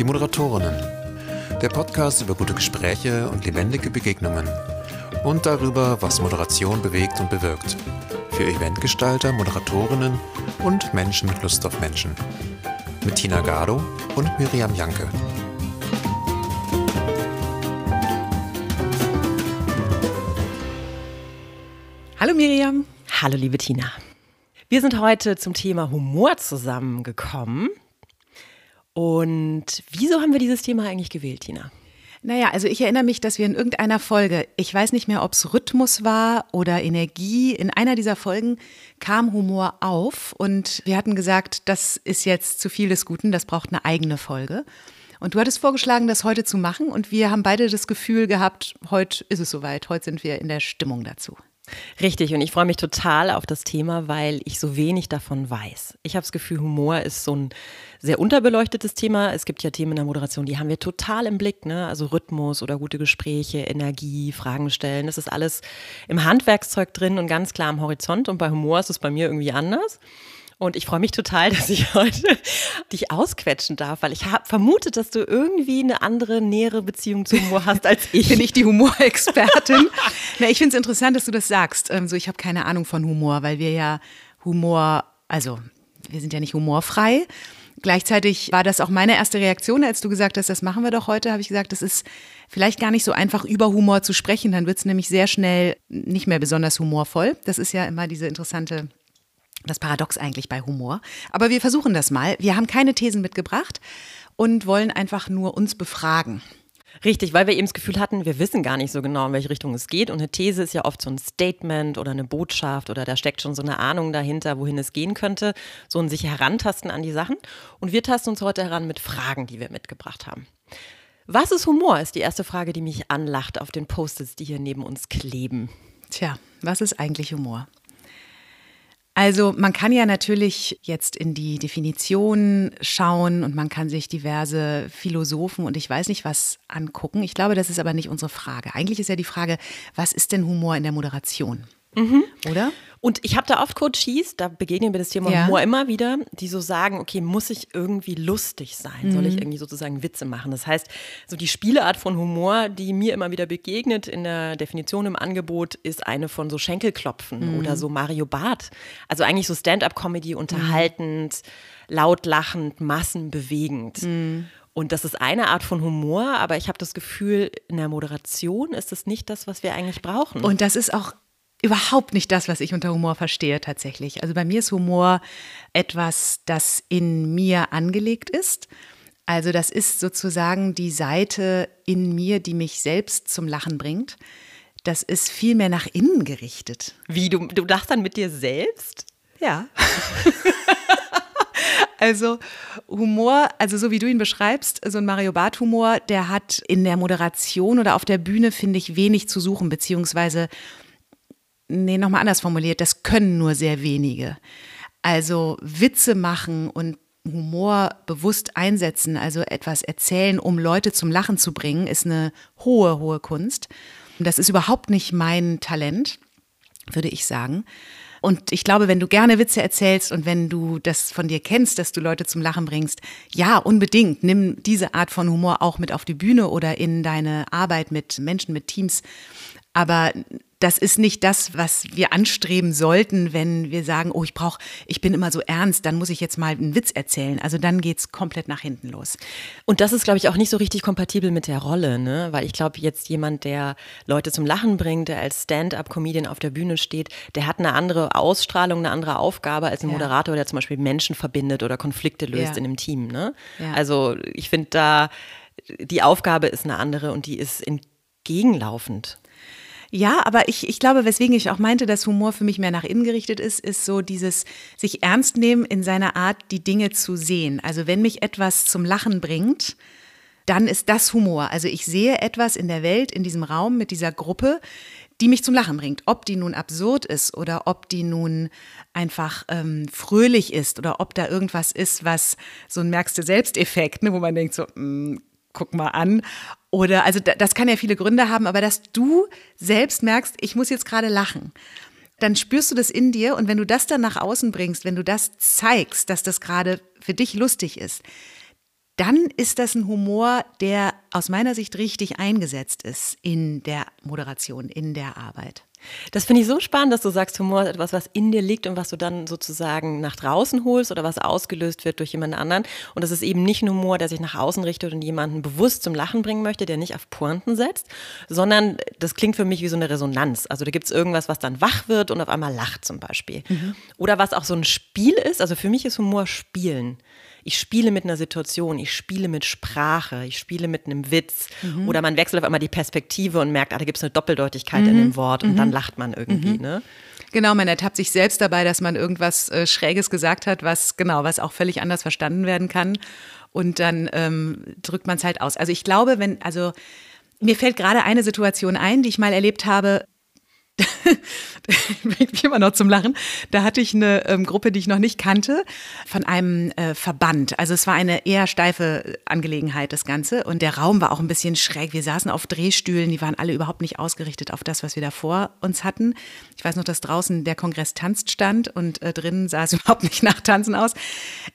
Die Moderatorinnen. Der Podcast über gute Gespräche und lebendige Begegnungen. Und darüber, was Moderation bewegt und bewirkt. Für Eventgestalter, Moderatorinnen und Menschen mit Lust auf Menschen. Mit Tina Gado und Miriam Janke. Hallo Miriam. Hallo liebe Tina. Wir sind heute zum Thema Humor zusammengekommen. Und wieso haben wir dieses Thema eigentlich gewählt, Tina? Naja, also ich erinnere mich, dass wir in irgendeiner Folge, ich weiß nicht mehr, ob es Rhythmus war oder Energie, in einer dieser Folgen kam Humor auf und wir hatten gesagt, das ist jetzt zu viel des Guten, das braucht eine eigene Folge. Und du hattest vorgeschlagen, das heute zu machen und wir haben beide das Gefühl gehabt, heute ist es soweit, heute sind wir in der Stimmung dazu. Richtig, und ich freue mich total auf das Thema, weil ich so wenig davon weiß. Ich habe das Gefühl, Humor ist so ein sehr unterbeleuchtetes Thema. Es gibt ja Themen in der Moderation, die haben wir total im Blick, ne? Also Rhythmus oder gute Gespräche, Energie, Fragen stellen. Das ist alles im Handwerkszeug drin und ganz klar am Horizont. Und bei Humor ist es bei mir irgendwie anders. Und ich freue mich total, dass ich heute dich ausquetschen darf, weil ich habe vermutet, dass du irgendwie eine andere, nähere Beziehung zum Humor hast als ich. Bin ich die Humorexpertin? Na, ich finde es interessant, dass du das sagst. Ähm, so, ich habe keine Ahnung von Humor, weil wir ja Humor, also wir sind ja nicht humorfrei. Gleichzeitig war das auch meine erste Reaktion, als du gesagt hast, das machen wir doch heute, habe ich gesagt, das ist vielleicht gar nicht so einfach, über Humor zu sprechen. Dann wird es nämlich sehr schnell nicht mehr besonders humorvoll. Das ist ja immer diese interessante das Paradox eigentlich bei Humor. Aber wir versuchen das mal. Wir haben keine Thesen mitgebracht und wollen einfach nur uns befragen. Richtig, weil wir eben das Gefühl hatten, wir wissen gar nicht so genau, in welche Richtung es geht. Und eine These ist ja oft so ein Statement oder eine Botschaft oder da steckt schon so eine Ahnung dahinter, wohin es gehen könnte. So ein sich herantasten an die Sachen. Und wir tasten uns heute heran mit Fragen, die wir mitgebracht haben. Was ist Humor, ist die erste Frage, die mich anlacht auf den Post-its, die hier neben uns kleben. Tja, was ist eigentlich Humor? Also man kann ja natürlich jetzt in die Definition schauen und man kann sich diverse Philosophen und ich weiß nicht was angucken. Ich glaube, das ist aber nicht unsere Frage. Eigentlich ist ja die Frage, was ist denn Humor in der Moderation? Mhm. Oder? Und ich habe da oft Coaches, da begegnen wir das Thema ja. Humor immer wieder, die so sagen, okay, muss ich irgendwie lustig sein? Mhm. Soll ich mhm. irgendwie sozusagen Witze machen? Das heißt, so die Spieleart von Humor, die mir immer wieder begegnet in der Definition im Angebot, ist eine von so Schenkelklopfen mhm. oder so Mario Barth. Also eigentlich so Stand-up-Comedy, unterhaltend, mhm. laut lachend, massenbewegend. Mhm. Und das ist eine Art von Humor, aber ich habe das Gefühl, in der Moderation ist es nicht das, was wir eigentlich brauchen. Und das ist auch überhaupt nicht das, was ich unter Humor verstehe tatsächlich. Also bei mir ist Humor etwas, das in mir angelegt ist. Also das ist sozusagen die Seite in mir, die mich selbst zum Lachen bringt. Das ist viel mehr nach innen gerichtet. Wie, du, du lachst dann mit dir selbst? Ja. Also Humor, also so wie du ihn beschreibst, so ein Mario Barth Humor, der hat in der Moderation oder auf der Bühne, finde ich, wenig zu suchen, beziehungsweise nee, nochmal anders formuliert, das können nur sehr wenige. Also Witze machen und Humor bewusst einsetzen, also etwas erzählen, um Leute zum Lachen zu bringen, ist eine hohe, hohe Kunst. Das ist überhaupt nicht mein Talent, würde ich sagen. Und ich glaube, wenn du gerne Witze erzählst und wenn du das von dir kennst, dass du Leute zum Lachen bringst, ja, unbedingt, nimm diese Art von Humor auch mit auf die Bühne oder in deine Arbeit mit Menschen, mit Teams. Aber das ist nicht das, was wir anstreben sollten, wenn wir sagen, oh, ich brauche, ich bin immer so ernst, dann muss ich jetzt mal einen Witz erzählen. Also dann geht es komplett nach hinten los. Und das ist, glaube ich, auch nicht so richtig kompatibel mit der Rolle, ne? Weil ich glaube, jetzt jemand, der Leute zum Lachen bringt, der als Stand-up-Comedian auf der Bühne steht, der hat eine andere Ausstrahlung, eine andere Aufgabe als ein ja. Moderator, der zum Beispiel Menschen verbindet oder Konflikte löst ja. in einem Team. Ne? Ja. Also ich finde da, die Aufgabe ist eine andere und die ist entgegenlaufend. Ja, aber ich, ich glaube, weswegen ich auch meinte, dass Humor für mich mehr nach innen gerichtet ist, ist so dieses sich ernst nehmen in seiner Art, die Dinge zu sehen. Also wenn mich etwas zum Lachen bringt, dann ist das Humor. Also ich sehe etwas in der Welt, in diesem Raum mit dieser Gruppe, die mich zum Lachen bringt. Ob die nun absurd ist oder ob die nun einfach ähm, fröhlich ist oder ob da irgendwas ist, was so ein merkst du Selbsteffekt, ne, wo man denkt so, mh, mm, guck mal an. Oder, also das kann ja viele Gründe haben, aber dass du selbst merkst, ich muss jetzt gerade lachen, dann spürst du das in dir und wenn du das dann nach außen bringst, wenn du das zeigst, dass das gerade für dich lustig ist, dann ist das ein Humor, der aus meiner Sicht richtig eingesetzt ist in der Moderation, in der Arbeit. Das finde ich so spannend, dass du sagst, Humor ist etwas, was in dir liegt und was du dann sozusagen nach draußen holst oder was ausgelöst wird durch jemand anderen. Und das ist eben nicht ein Humor, der sich nach außen richtet und jemanden bewusst zum Lachen bringen möchte, der nicht auf Pointen setzt, sondern das klingt für mich wie so eine Resonanz. Also da gibt es irgendwas, was dann wach wird und auf einmal lacht zum Beispiel. Mhm. Oder was auch so ein Spiel ist. Also für mich ist Humor Spielen ich spiele mit einer Situation, ich spiele mit Sprache, ich spiele mit einem Witz. Mhm. Oder man wechselt auf einmal die Perspektive und merkt, ah, da gibt es eine Doppeldeutigkeit mhm. in dem Wort und mhm. dann lacht man irgendwie. Mhm. Ne? Genau, man ertappt sich selbst dabei, dass man irgendwas äh, Schräges gesagt hat, was genau, was auch völlig anders verstanden werden kann. Und dann ähm, drückt man es halt aus. Also ich glaube, wenn, also mir fällt gerade eine Situation ein, die ich mal erlebt habe, bringt mich immer noch zum Lachen. Da hatte ich eine ähm, Gruppe, die ich noch nicht kannte, von einem äh, Verband. Also es war eine eher steife Angelegenheit, das Ganze. Und der Raum war auch ein bisschen schräg. Wir saßen auf Drehstühlen, die waren alle überhaupt nicht ausgerichtet auf das, was wir da vor uns hatten. Ich weiß noch, dass draußen der Kongress tanzt stand und äh, drinnen sah es überhaupt nicht nach Tanzen aus.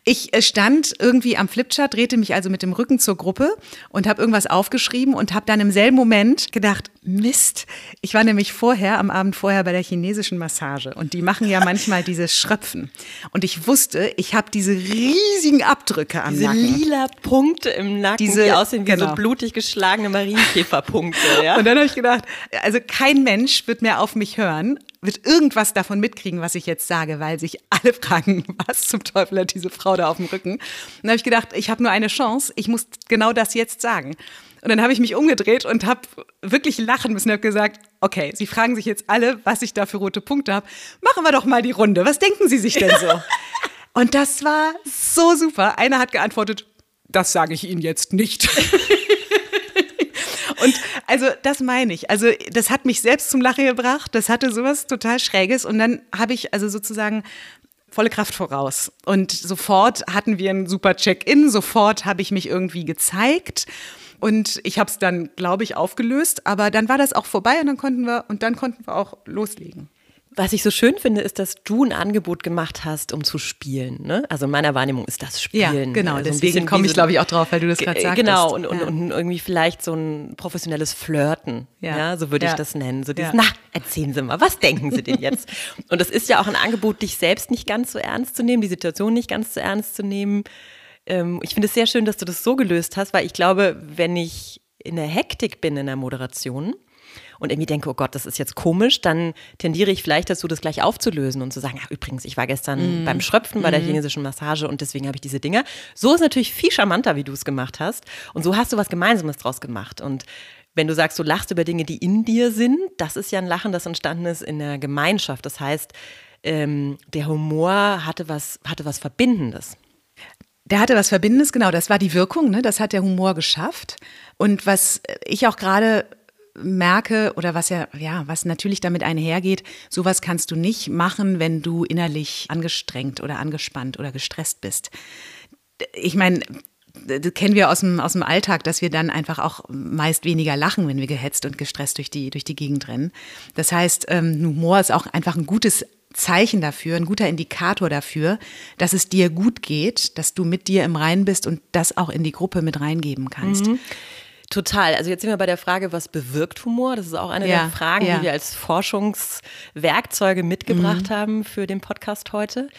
Ich äh, stand irgendwie am Flipchart, drehte mich also mit dem Rücken zur Gruppe und habe irgendwas aufgeschrieben und habe dann im selben Moment gedacht, Mist, ich war nämlich vorher am Abend vorher bei der chinesischen Massage und die machen ja manchmal dieses Schröpfen. Und ich wusste, ich habe diese riesigen Abdrücke am diese Nacken. Diese lila Punkte im Nacken, diese, die aussehen wie genau. so blutig geschlagene Marienkäferpunkte. Ja? Und dann habe ich gedacht, also kein Mensch wird mehr auf mich hören, wird irgendwas davon mitkriegen, was ich jetzt sage, weil sich alle fragen, was zum Teufel hat diese Frau da auf dem Rücken. Und dann habe ich gedacht, ich habe nur eine Chance, ich muss genau das jetzt sagen. Und dann habe ich mich umgedreht und habe wirklich lachen müssen und habe gesagt, okay, Sie fragen sich jetzt alle, was ich da für rote Punkte habe. Machen wir doch mal die Runde. Was denken Sie sich denn so? und das war so super. Einer hat geantwortet, das sage ich Ihnen jetzt nicht. Und also das meine ich. Also das hat mich selbst zum Lachen gebracht. Das hatte sowas total Schräges. Und dann habe ich also sozusagen volle Kraft voraus. Und sofort hatten wir einen super Check-in. Sofort habe ich mich irgendwie gezeigt. Und ich habe es dann, glaube ich, aufgelöst. Aber dann war das auch vorbei und dann konnten wir und dann konnten wir auch loslegen. Was ich so schön finde, ist, dass du ein Angebot gemacht hast, um zu spielen. Ne? Also in meiner Wahrnehmung ist das Spielen. Ja, genau. Also Deswegen komme ich, glaube ich, auch drauf, weil du das gerade sagst. Genau, und, und, ja. und, irgendwie vielleicht so ein professionelles Flirten. Ja, ja so würde ich das nennen. So dieses, na, erzählen Sie mal, was denken Sie denn jetzt? und das ist ja auch ein Angebot, dich selbst nicht ganz so ernst zu nehmen, die Situation nicht ganz so ernst zu nehmen ähm, ich finde es sehr schön, dass du das so gelöst hast, weil ich glaube, wenn ich in der Hektik bin in der Moderation und irgendwie denke, oh Gott, das ist jetzt komisch, dann tendiere ich vielleicht dazu, das gleich aufzulösen und zu sagen, ach übrigens, ich war gestern mm. beim Schröpfen bei der mm. chinesischen Massage und deswegen habe ich diese Dinger. So ist natürlich viel charmanter, wie du es gemacht hast. Und so hast du was Gemeinsames draus gemacht. Und wenn du sagst, du lachst über Dinge, die in dir sind, das ist ja ein Lachen, das entstanden ist in der Gemeinschaft. Das heißt, ähm, der Humor hatte was, hatte was Verbindendes. Der hatte was Verbindendes, genau, das war die Wirkung, ne? das hat der Humor geschafft. Und was ich auch gerade merke oder was ja, ja, was natürlich damit einhergeht, sowas kannst du nicht machen, wenn du innerlich angestrengt oder angespannt oder gestresst bist. Ich meine, das kennen wir aus dem, aus dem Alltag, dass wir dann einfach auch meist weniger lachen, wenn wir gehetzt und gestresst durch die, durch die Gegend rennen. Das heißt, ähm, Humor ist auch einfach ein gutes Zeichen dafür, ein guter Indikator dafür, dass es dir gut geht, dass du mit dir im Rein bist und das auch in die Gruppe mit reingeben kannst. Mhm. Total. Also jetzt sind wir bei der Frage, was bewirkt Humor? Das ist auch eine ja, der Fragen, ja. die wir als Forschungswerkzeuge mitgebracht mhm. haben für den Podcast heute.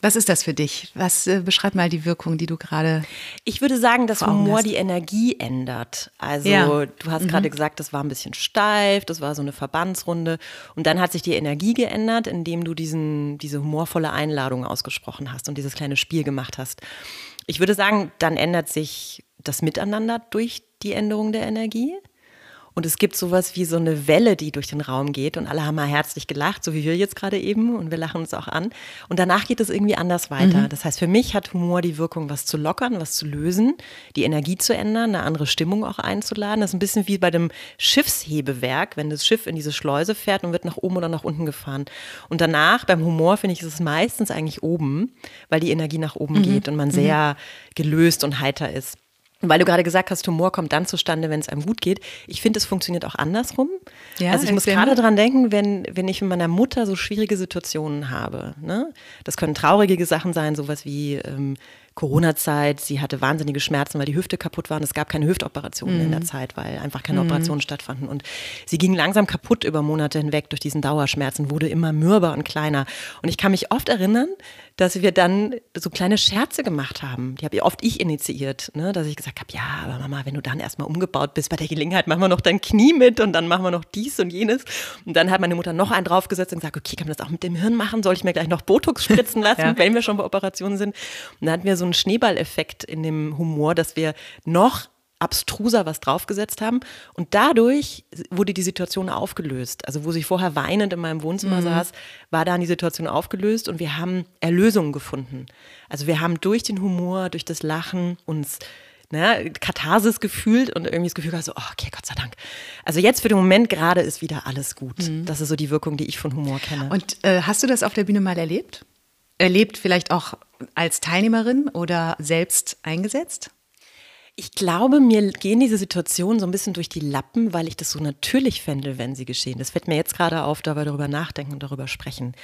Was ist das für dich? Was äh, beschreib mal die Wirkung, die du gerade. Ich würde sagen, dass Humor hast. die Energie ändert. Also ja. du hast mhm. gerade gesagt, das war ein bisschen steif, das war so eine Verbandsrunde und dann hat sich die Energie geändert, indem du diesen diese humorvolle Einladung ausgesprochen hast und dieses kleine Spiel gemacht hast. Ich würde sagen, dann ändert sich das Miteinander durch die Änderung der Energie. Und es gibt sowas wie so eine Welle, die durch den Raum geht und alle haben mal herzlich gelacht, so wie wir jetzt gerade eben und wir lachen uns auch an. Und danach geht es irgendwie anders weiter. Mhm. Das heißt, für mich hat Humor die Wirkung, was zu lockern, was zu lösen, die Energie zu ändern, eine andere Stimmung auch einzuladen. Das ist ein bisschen wie bei dem Schiffshebewerk, wenn das Schiff in diese Schleuse fährt und wird nach oben oder nach unten gefahren. Und danach, beim Humor, finde ich, ist es meistens eigentlich oben, weil die Energie nach oben mhm. geht und man mhm. sehr gelöst und heiter ist. Weil du gerade gesagt hast, Humor kommt dann zustande, wenn es einem gut geht. Ich finde, es funktioniert auch andersrum. Ja, also ich muss gerade dran denken, wenn, wenn ich mit meiner Mutter so schwierige Situationen habe. Ne? Das können traurige Sachen sein, sowas wie ähm, Corona-Zeit. Sie hatte wahnsinnige Schmerzen, weil die Hüfte kaputt war. Und es gab keine Hüftoperationen mhm. in der mhm. Zeit, weil einfach keine mhm. Operationen stattfanden. Und sie ging langsam kaputt über Monate hinweg durch diesen Dauerschmerzen, wurde immer mürber und kleiner. Und ich kann mich oft erinnern, dass wir dann so kleine Scherze gemacht haben. Die habe ich oft ich initiiert, ne? dass ich gesagt habe, ja, aber Mama, wenn du dann erstmal umgebaut bist bei der Gelegenheit, machen wir noch dein Knie mit und dann machen wir noch dies und jenes. Und dann hat meine Mutter noch einen draufgesetzt und gesagt, okay, kann man das auch mit dem Hirn machen? Soll ich mir gleich noch Botox spritzen lassen, ja. wenn wir schon bei Operationen sind? Und dann hatten wir so einen Schneeballeffekt in dem Humor, dass wir noch abstruser was draufgesetzt haben. Und dadurch wurde die Situation aufgelöst. Also wo ich vorher weinend in meinem Wohnzimmer mhm. saß, war dann die Situation aufgelöst und wir haben Erlösungen gefunden. Also wir haben durch den Humor, durch das Lachen uns ne, Katharsis gefühlt und irgendwie das Gefühl gehabt, so, oh, okay, Gott sei Dank. Also jetzt für den Moment gerade ist wieder alles gut. Mhm. Das ist so die Wirkung, die ich von Humor kenne. Und äh, hast du das auf der Bühne mal erlebt? Erlebt vielleicht auch als Teilnehmerin oder selbst eingesetzt? Ich glaube, mir gehen diese Situationen so ein bisschen durch die Lappen, weil ich das so natürlich fände, wenn sie geschehen. Das fällt mir jetzt gerade auf, da wir darüber nachdenken und darüber sprechen.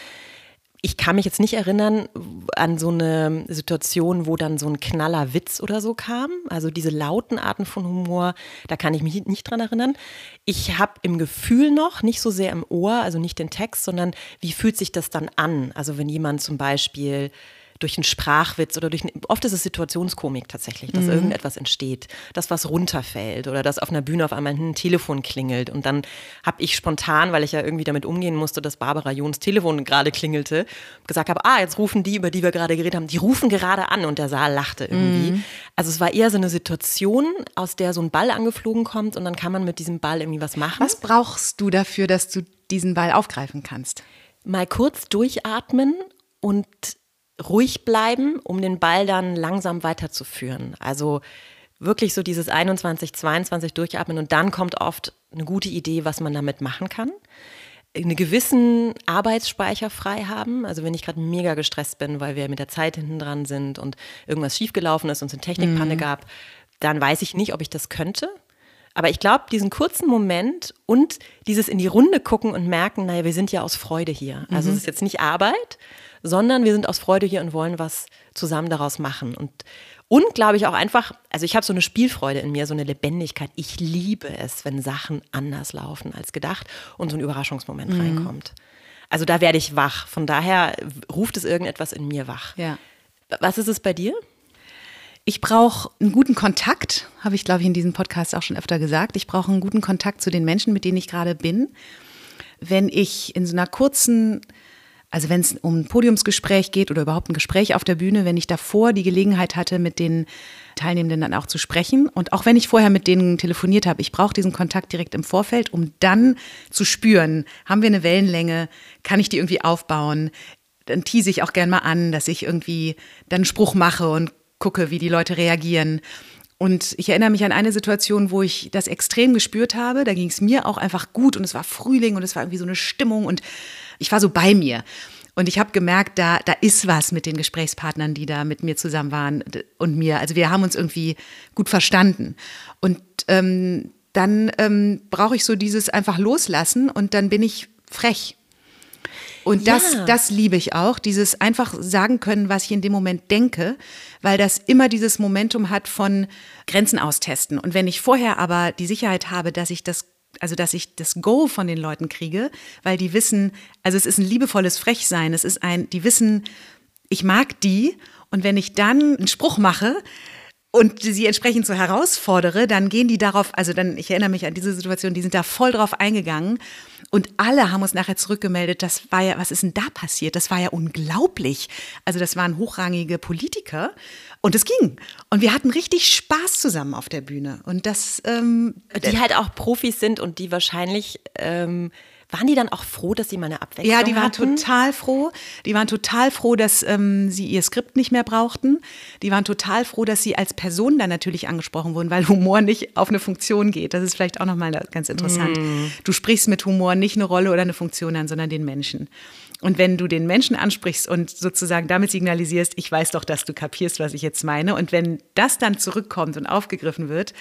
Ich kann mich jetzt nicht erinnern an so eine Situation, wo dann so ein knaller Witz oder so kam. Also diese lauten Arten von Humor, da kann ich mich nicht dran erinnern. Ich habe im Gefühl noch, nicht so sehr im Ohr, also nicht den Text, sondern wie fühlt sich das dann an? Also wenn jemand zum Beispiel durch einen Sprachwitz oder durch einen, oft ist es Situationskomik tatsächlich, dass mhm. irgendetwas entsteht, dass was runterfällt oder dass auf einer Bühne auf einmal ein Telefon klingelt und dann habe ich spontan, weil ich ja irgendwie damit umgehen musste, dass Barbara Jons Telefon gerade klingelte, gesagt habe, ah, jetzt rufen die, über die wir gerade geredet haben, die rufen gerade an und der Saal lachte irgendwie. Mhm. Also es war eher so eine Situation, aus der so ein Ball angeflogen kommt und dann kann man mit diesem Ball irgendwie was machen. Was brauchst du dafür, dass du diesen Ball aufgreifen kannst? Mal kurz durchatmen und ruhig bleiben, um den Ball dann langsam weiterzuführen. Also wirklich so dieses 21, 22 durchatmen und dann kommt oft eine gute Idee, was man damit machen kann. Einen gewissen Arbeitsspeicher frei haben. Also wenn ich gerade mega gestresst bin, weil wir mit der Zeit hinten dran sind und irgendwas schiefgelaufen ist und es eine Technikpanne mhm. gab, dann weiß ich nicht, ob ich das könnte. Aber ich glaube, diesen kurzen Moment und dieses in die Runde gucken und merken, naja, wir sind ja aus Freude hier. Also mhm. es ist jetzt nicht Arbeit, sondern wir sind aus Freude hier und wollen was zusammen daraus machen. Und, und glaube ich auch einfach, also ich habe so eine Spielfreude in mir, so eine Lebendigkeit. Ich liebe es, wenn Sachen anders laufen als gedacht und so ein Überraschungsmoment mhm. reinkommt. Also da werde ich wach. Von daher ruft es irgendetwas in mir wach. Ja. Was ist es bei dir? Ich brauche einen guten Kontakt, habe ich, glaube ich, in diesem Podcast auch schon öfter gesagt. Ich brauche einen guten Kontakt zu den Menschen, mit denen ich gerade bin. Wenn ich in so einer kurzen also wenn es um ein Podiumsgespräch geht oder überhaupt ein Gespräch auf der Bühne, wenn ich davor die Gelegenheit hatte, mit den Teilnehmenden dann auch zu sprechen. Und auch wenn ich vorher mit denen telefoniert habe, ich brauche diesen Kontakt direkt im Vorfeld, um dann zu spüren, haben wir eine Wellenlänge, kann ich die irgendwie aufbauen, dann tease ich auch gern mal an, dass ich irgendwie dann einen Spruch mache und gucke, wie die Leute reagieren. Und ich erinnere mich an eine Situation, wo ich das extrem gespürt habe. Da ging es mir auch einfach gut und es war Frühling und es war irgendwie so eine Stimmung und ich war so bei mir. Und ich habe gemerkt, da, da ist was mit den Gesprächspartnern, die da mit mir zusammen waren und mir. Also wir haben uns irgendwie gut verstanden. Und ähm, dann ähm, brauche ich so dieses einfach loslassen und dann bin ich frech. Und das, ja. das liebe ich auch, dieses einfach sagen können, was ich in dem Moment denke, weil das immer dieses Momentum hat von Grenzen austesten. Und wenn ich vorher aber die Sicherheit habe, dass ich das also dass ich das Go von den Leuten kriege, weil die wissen, also es ist ein liebevolles Frechsein, es ist ein, die wissen, ich mag die und wenn ich dann einen Spruch mache, und sie entsprechend so herausfordere, dann gehen die darauf, also dann, ich erinnere mich an diese Situation, die sind da voll drauf eingegangen und alle haben uns nachher zurückgemeldet, das war ja, was ist denn da passiert? Das war ja unglaublich. Also das waren hochrangige Politiker und es ging. Und wir hatten richtig Spaß zusammen auf der Bühne. Und das. Ähm, die halt auch Profis sind und die wahrscheinlich. Ähm waren die dann auch froh, dass sie mal eine Abwechslung Ja, die waren hatten? total froh. Die waren total froh, dass ähm, sie ihr Skript nicht mehr brauchten. Die waren total froh, dass sie als Person dann natürlich angesprochen wurden, weil Humor nicht auf eine Funktion geht. Das ist vielleicht auch nochmal ganz interessant. Mm. Du sprichst mit Humor nicht eine Rolle oder eine Funktion an, sondern den Menschen. Und wenn du den Menschen ansprichst und sozusagen damit signalisierst, ich weiß doch, dass du kapierst, was ich jetzt meine, und wenn das dann zurückkommt und aufgegriffen wird,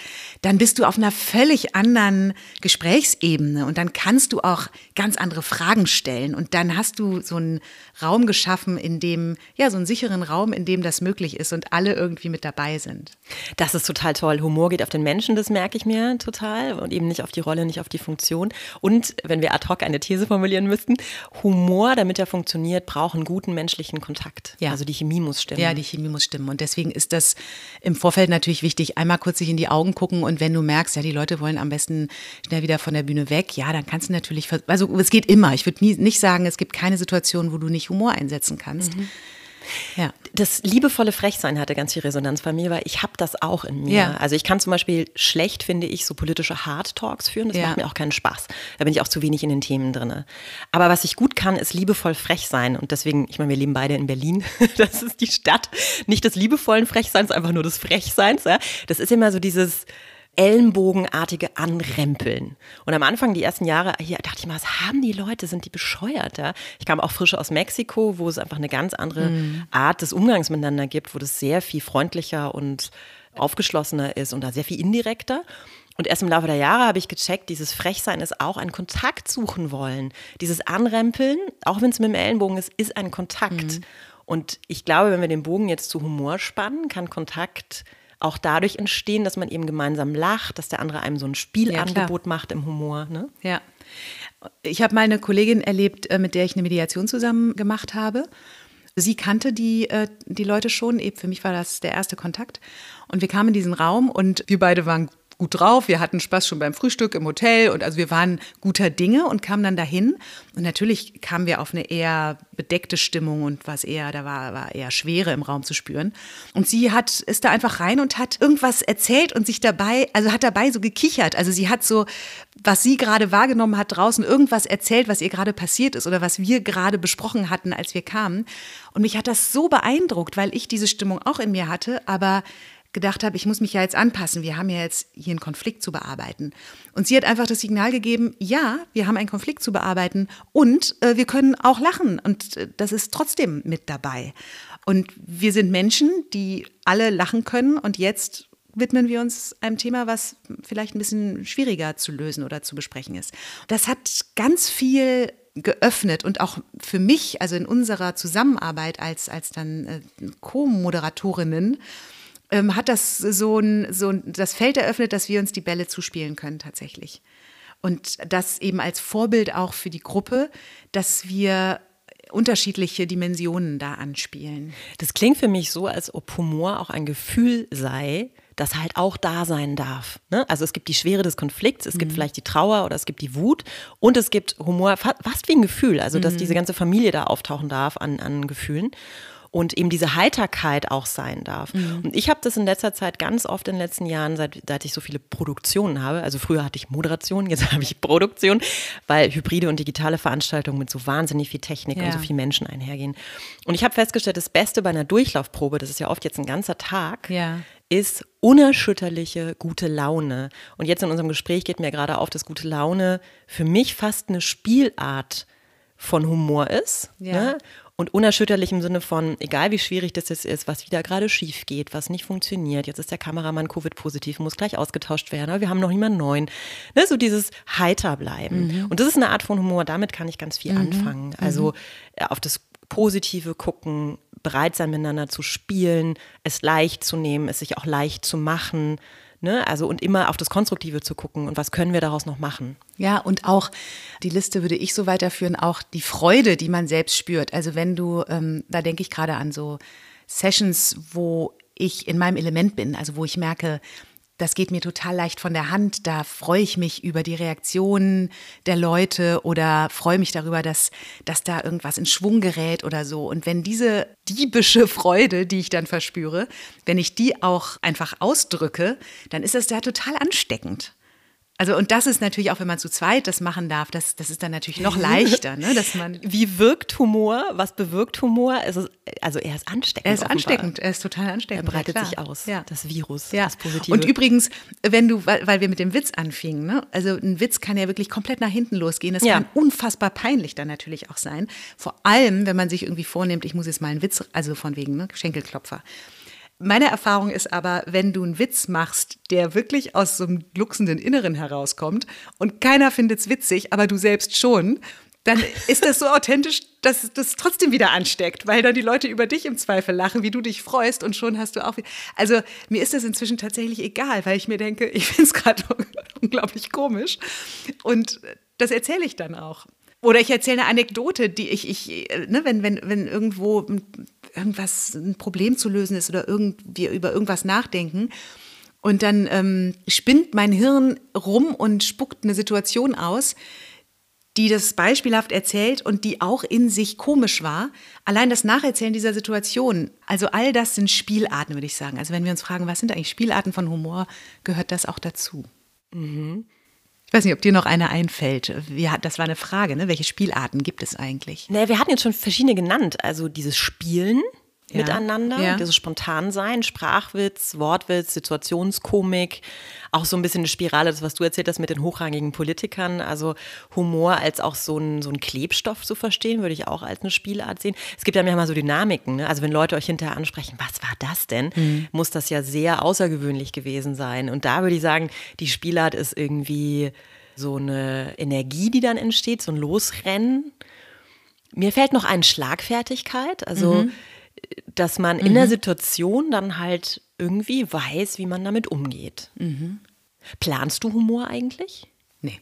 dann bist du auf einer völlig anderen Gesprächsebene und dann kannst du auch ganz andere Fragen stellen und dann hast du so einen Raum geschaffen, in dem, ja, so einen sicheren Raum, in dem das möglich ist und alle irgendwie mit dabei sind. Das ist total toll. Humor geht auf den Menschen, das merke ich mir total und eben nicht auf die Rolle, nicht auf die Funktion. Und wenn wir ad hoc eine These formulieren müssten, Humor, damit er funktioniert, braucht einen guten menschlichen Kontakt. Ja. Also die Chemie muss stimmen. Ja, die Chemie muss stimmen. Und deswegen ist das im Vorfeld natürlich wichtig, einmal kurz sich in die Augen gucken und wenn du merkst, ja, die Leute wollen am besten schnell wieder von der Bühne weg, ja, dann kannst du natürlich, also es geht immer. Ich würde nicht sagen, es gibt keine Situation, wo du nicht Humor einsetzen kannst. Mhm. Ja. Das liebevolle Frechsein hatte ganz viel Resonanz bei mir, weil ich habe das auch in mir. Ja. Also ich kann zum Beispiel schlecht, finde ich, so politische Hard Talks führen. Das ja. macht mir auch keinen Spaß. Da bin ich auch zu wenig in den Themen drin. Aber was ich gut kann, ist liebevoll frech sein. Und deswegen, ich meine, wir leben beide in Berlin. Das ist die Stadt. Nicht des liebevollen Frechseins, einfach nur des Frechseins. Ja? Das ist immer so dieses ellenbogenartige Anrempeln. Und am Anfang, die ersten Jahre, hier dachte ich mal, was haben die Leute? Sind die bescheuert? Ja? Ich kam auch frisch aus Mexiko, wo es einfach eine ganz andere mhm. Art des Umgangs miteinander gibt, wo das sehr viel freundlicher und aufgeschlossener ist und da sehr viel indirekter. Und erst im Laufe der Jahre habe ich gecheckt, dieses Frechsein ist auch ein Kontakt suchen wollen. Dieses Anrempeln, auch wenn es mit dem Ellenbogen ist, ist ein Kontakt. Mhm. Und ich glaube, wenn wir den Bogen jetzt zu Humor spannen, kann Kontakt auch dadurch entstehen, dass man eben gemeinsam lacht, dass der andere einem so ein Spielangebot ja, macht im Humor. Ne? Ja. Ich habe mal eine Kollegin erlebt, äh, mit der ich eine Mediation zusammen gemacht habe. Sie kannte die, äh, die Leute schon, eben für mich war das der erste Kontakt. Und wir kamen in diesen Raum und wir beide waren gut drauf. Wir hatten Spaß schon beim Frühstück im Hotel und also wir waren guter Dinge und kamen dann dahin. Und natürlich kamen wir auf eine eher bedeckte Stimmung und was eher, da war, war eher Schwere im Raum zu spüren. Und sie hat, ist da einfach rein und hat irgendwas erzählt und sich dabei, also hat dabei so gekichert. Also sie hat so, was sie gerade wahrgenommen hat draußen, irgendwas erzählt, was ihr gerade passiert ist oder was wir gerade besprochen hatten, als wir kamen. Und mich hat das so beeindruckt, weil ich diese Stimmung auch in mir hatte, aber gedacht habe, ich muss mich ja jetzt anpassen. Wir haben ja jetzt hier einen Konflikt zu bearbeiten. Und sie hat einfach das Signal gegeben, ja, wir haben einen Konflikt zu bearbeiten und äh, wir können auch lachen und äh, das ist trotzdem mit dabei. Und wir sind Menschen, die alle lachen können und jetzt widmen wir uns einem Thema, was vielleicht ein bisschen schwieriger zu lösen oder zu besprechen ist. Das hat ganz viel geöffnet und auch für mich, also in unserer Zusammenarbeit als, als dann äh, Co-Moderatorinnen, ähm, hat das so ein, so ein, das Feld eröffnet, dass wir uns die Bälle zuspielen können tatsächlich. Und das eben als Vorbild auch für die Gruppe, dass wir unterschiedliche Dimensionen da anspielen. Das klingt für mich so, als ob Humor auch ein Gefühl sei, das halt auch da sein darf. Ne? Also es gibt die Schwere des Konflikts, es mhm. gibt vielleicht die Trauer oder es gibt die Wut und es gibt Humor, fast wie ein Gefühl, also dass mhm. diese ganze Familie da auftauchen darf an, an Gefühlen und eben diese Heiterkeit auch sein darf. Mhm. Und ich habe das in letzter Zeit ganz oft in den letzten Jahren, seit, seit ich so viele Produktionen habe, also früher hatte ich Moderation, jetzt habe ich Produktion, weil hybride und digitale Veranstaltungen mit so wahnsinnig viel Technik ja. und so viel Menschen einhergehen. Und ich habe festgestellt, das Beste bei einer Durchlaufprobe, das ist ja oft jetzt ein ganzer Tag, ja ist unerschütterliche gute Laune. Und jetzt in unserem Gespräch geht mir gerade auf, dass gute Laune für mich fast eine Spielart von Humor ist. Ja. Ne? Und unerschütterlich im Sinne von, egal wie schwierig das jetzt ist, was wieder gerade schief geht, was nicht funktioniert, jetzt ist der Kameramann Covid-positiv, muss gleich ausgetauscht werden, aber wir haben noch niemanden neuen. Ne, so dieses heiter bleiben. Mhm. Und das ist eine Art von Humor, damit kann ich ganz viel mhm. anfangen. Also mhm. Auf das Positive gucken, bereit sein, miteinander zu spielen, es leicht zu nehmen, es sich auch leicht zu machen. Ne? Also und immer auf das Konstruktive zu gucken und was können wir daraus noch machen. Ja, und auch die Liste würde ich so weiterführen, auch die Freude, die man selbst spürt. Also wenn du, ähm, da denke ich gerade an so Sessions, wo ich in meinem Element bin, also wo ich merke, das geht mir total leicht von der Hand. Da freue ich mich über die Reaktionen der Leute oder freue mich darüber, dass, dass da irgendwas in Schwung gerät oder so. Und wenn diese diebische Freude, die ich dann verspüre, wenn ich die auch einfach ausdrücke, dann ist das da total ansteckend. Also und das ist natürlich auch, wenn man zu zweit das machen darf, das, das ist dann natürlich noch leichter, ne? dass man. Wie wirkt Humor? Was bewirkt Humor? Also, also er ist ansteckend. Er ist offenbar. ansteckend, er ist total ansteckend. Er breitet ja, sich aus, ja. das Virus, ja. das Positive. Und übrigens, wenn du, weil, weil wir mit dem Witz anfingen, ne? also ein Witz kann ja wirklich komplett nach hinten losgehen. Das ja. kann unfassbar peinlich dann natürlich auch sein. Vor allem, wenn man sich irgendwie vornimmt, ich muss jetzt mal einen Witz, also von wegen ne? Schenkelklopfer. Meine Erfahrung ist aber, wenn du einen Witz machst, der wirklich aus so einem glucksenden Inneren herauskommt und keiner findet es witzig, aber du selbst schon, dann ist das so authentisch, dass das trotzdem wieder ansteckt, weil dann die Leute über dich im Zweifel lachen, wie du dich freust und schon hast du auch. Also mir ist das inzwischen tatsächlich egal, weil ich mir denke, ich finde es gerade unglaublich komisch und das erzähle ich dann auch. Oder ich erzähle eine Anekdote, die ich, ich ne, wenn, wenn, wenn irgendwo irgendwas, ein Problem zu lösen ist oder wir über irgendwas nachdenken. Und dann ähm, spinnt mein Hirn rum und spuckt eine Situation aus, die das beispielhaft erzählt und die auch in sich komisch war. Allein das Nacherzählen dieser Situation, also all das sind Spielarten, würde ich sagen. Also wenn wir uns fragen, was sind eigentlich Spielarten von Humor, gehört das auch dazu. Mhm. Ich weiß nicht, ob dir noch eine einfällt. Ja, das war eine Frage, ne? Welche Spielarten gibt es eigentlich? Naja, wir hatten jetzt schon verschiedene genannt. Also dieses Spielen ja. miteinander, ja. dieses Spontansein, Sprachwitz, Wortwitz, Situationskomik, auch so ein bisschen eine Spirale, das, was du erzählt hast mit den hochrangigen Politikern. Also Humor als auch so ein, so ein Klebstoff zu verstehen, würde ich auch als eine Spielart sehen. Es gibt ja manchmal so Dynamiken. Ne? Also wenn Leute euch hinterher ansprechen, was war das denn, mhm. muss das ja sehr außergewöhnlich gewesen sein. Und da würde ich sagen, die Spielart ist irgendwie so eine Energie, die dann entsteht, so ein Losrennen. Mir fällt noch ein Schlagfertigkeit, also mhm. Dass man in der mhm. Situation dann halt irgendwie weiß, wie man damit umgeht. Mhm. Planst du Humor eigentlich? Nee.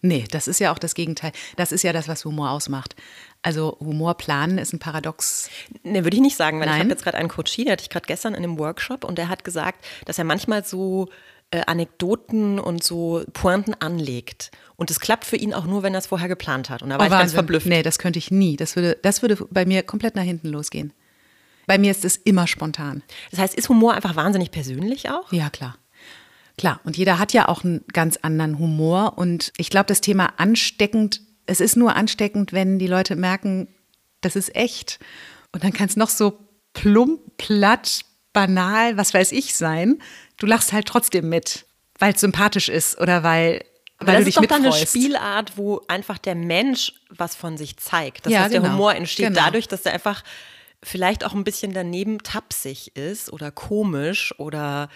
Nee, das ist ja auch das Gegenteil. Das ist ja das, was Humor ausmacht. Also Humor planen ist ein Paradox. Nee, würde ich nicht sagen, weil Nein. ich habe jetzt gerade einen Coach, der hatte ich gerade gestern in einem Workshop und der hat gesagt, dass er manchmal so äh, Anekdoten und so Pointen anlegt. Und es klappt für ihn auch nur, wenn er es vorher geplant hat. Und da war oh, ich Wahnsinn. ganz verblüfft. Nee, das könnte ich nie. Das würde, das würde bei mir komplett nach hinten losgehen. Bei mir ist es immer spontan. Das heißt, ist Humor einfach wahnsinnig persönlich auch? Ja, klar. Klar, und jeder hat ja auch einen ganz anderen Humor. Und ich glaube, das Thema ansteckend, es ist nur ansteckend, wenn die Leute merken, das ist echt. Und dann kann es noch so plump, platt, banal, was weiß ich sein. Du lachst halt trotzdem mit, weil es sympathisch ist oder weil aber weil das ist doch dann eine Spielart, wo einfach der Mensch was von sich zeigt. Das ja, heißt, genau. der Humor entsteht genau. dadurch, dass er einfach vielleicht auch ein bisschen daneben tapsig ist oder komisch oder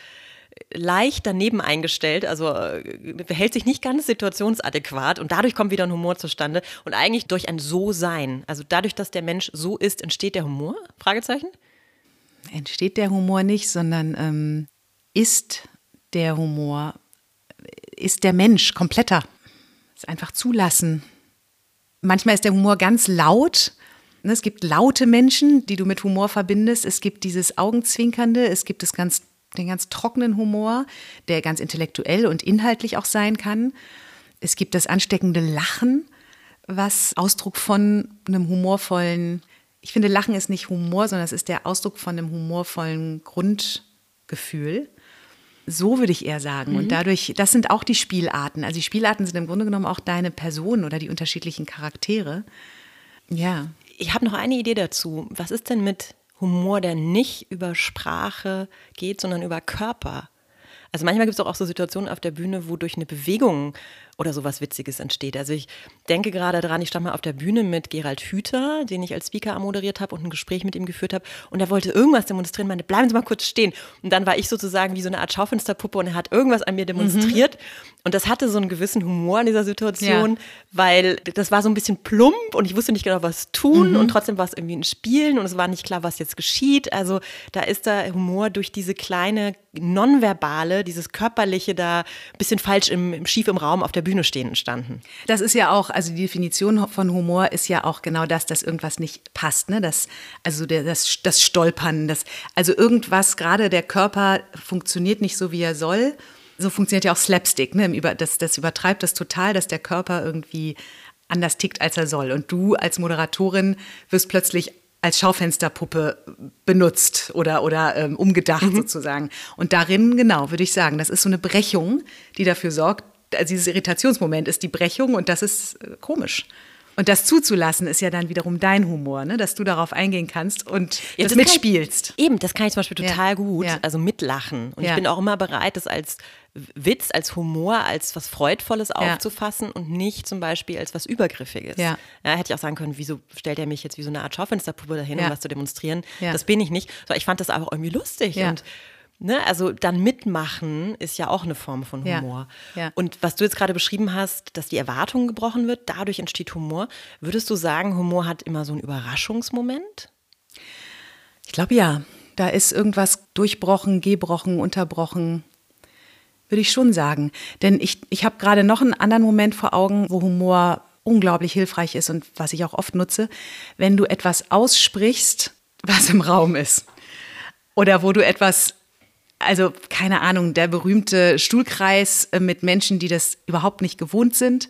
leicht daneben eingestellt, also äh, verhält sich nicht ganz situationsadäquat und dadurch kommt wieder ein Humor zustande und eigentlich durch ein So-Sein, also dadurch, dass der Mensch so ist, entsteht der Humor? Fragezeichen? Entsteht der Humor nicht, sondern ähm, ist der Humor, ist der Mensch kompletter. Ist einfach zulassen. Manchmal ist der Humor ganz laut es gibt laute Menschen, die du mit Humor verbindest. Es gibt dieses Augenzwinkernde, es gibt das ganz, den ganz trockenen Humor, der ganz intellektuell und inhaltlich auch sein kann. Es gibt das ansteckende Lachen, was Ausdruck von einem humorvollen, ich finde, Lachen ist nicht Humor, sondern es ist der Ausdruck von einem humorvollen Grundgefühl. So würde ich eher sagen. Mhm. Und dadurch, das sind auch die Spielarten. Also die Spielarten sind im Grunde genommen auch deine Person oder die unterschiedlichen Charaktere. Ja. Ich habe noch eine Idee dazu. Was ist denn mit Humor, der nicht über Sprache geht, sondern über Körper? Also manchmal gibt es auch, auch so Situationen auf der Bühne, wo durch eine Bewegung oder sowas Witziges entsteht. Also ich denke gerade daran, ich stand mal auf der Bühne mit Gerald Hüther, den ich als Speaker moderiert habe und ein Gespräch mit ihm geführt habe. Und er wollte irgendwas demonstrieren, meinte, bleiben Sie mal kurz stehen. Und dann war ich sozusagen wie so eine Art Schaufensterpuppe und er hat irgendwas an mir demonstriert. Mhm. Und das hatte so einen gewissen Humor in dieser Situation, ja. weil das war so ein bisschen plump und ich wusste nicht genau, was tun. Mhm. Und trotzdem war es irgendwie ein Spielen und es war nicht klar, was jetzt geschieht. Also da ist der Humor durch diese kleine Nonverbale, dieses Körperliche da ein bisschen falsch im, im schief im Raum auf der Bühne stehen entstanden. Das ist ja auch, also die Definition von Humor ist ja auch genau das, dass irgendwas nicht passt, ne? Das, also der, das, das Stolpern, das, also irgendwas, gerade der Körper funktioniert nicht so, wie er soll. So funktioniert ja auch Slapstick, ne? Das, das übertreibt das total, dass der Körper irgendwie anders tickt, als er soll. Und du als Moderatorin wirst plötzlich als Schaufensterpuppe benutzt oder, oder ähm, umgedacht mhm. sozusagen. Und darin, genau, würde ich sagen, das ist so eine Brechung, die dafür sorgt, also dieses Irritationsmoment ist die Brechung und das ist äh, komisch. Und das zuzulassen ist ja dann wiederum dein Humor, ne? dass du darauf eingehen kannst und ja, das, das mitspielst. Ich, eben, das kann ich zum Beispiel total ja. gut, ja. also mitlachen. Und ich bin auch immer bereit, das als Witz, als Humor, als was Freudvolles aufzufassen und nicht zum Beispiel als was Übergriffiges. Ja. hätte ich auch sagen können, wieso stellt er mich jetzt wie so eine Art Schaufensterpuppe dahin, um was zu demonstrieren? Das bin ich nicht. So, ich fand das aber irgendwie lustig und Ne, also dann mitmachen ist ja auch eine Form von Humor. Ja, ja. Und was du jetzt gerade beschrieben hast, dass die Erwartung gebrochen wird, dadurch entsteht Humor. Würdest du sagen, Humor hat immer so einen Überraschungsmoment? Ich glaube ja. Da ist irgendwas durchbrochen, gebrochen, unterbrochen. Würde ich schon sagen. Denn ich, ich habe gerade noch einen anderen Moment vor Augen, wo Humor unglaublich hilfreich ist und was ich auch oft nutze, wenn du etwas aussprichst, was im Raum ist. Oder wo du etwas also keine Ahnung, der berühmte Stuhlkreis äh, mit Menschen, die das überhaupt nicht gewohnt sind.